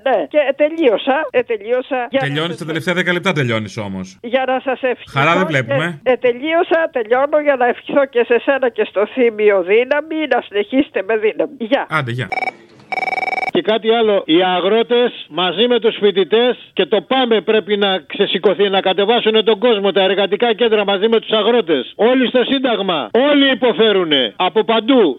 ναι. Και τελείωσα. Ε, τελείωσα. Για να Τελειώνεις σας- τα τελευταία 10 λεπτά, τελειώνεις όμως. για να σας ευχηθώ. Χαρά δεν βλέπουμε. Ε, ε, τελείωσα, τελειώνω για να ευχηθώ και σε σένα και στο θύμιο δύναμη να συνεχίσετε με δύναμη. Γεια. Άντε, γεια. Και κάτι άλλο, οι αγρότες μαζί με τους φοιτητές και το πάμε πρέπει να ξεσηκωθεί, να κατεβάσουν τον κόσμο, τα εργατικά κέντρα μαζί με τους αγρότες. Όλοι στο Σύνταγμα. Όλοι υποφέρουν. Από παντού.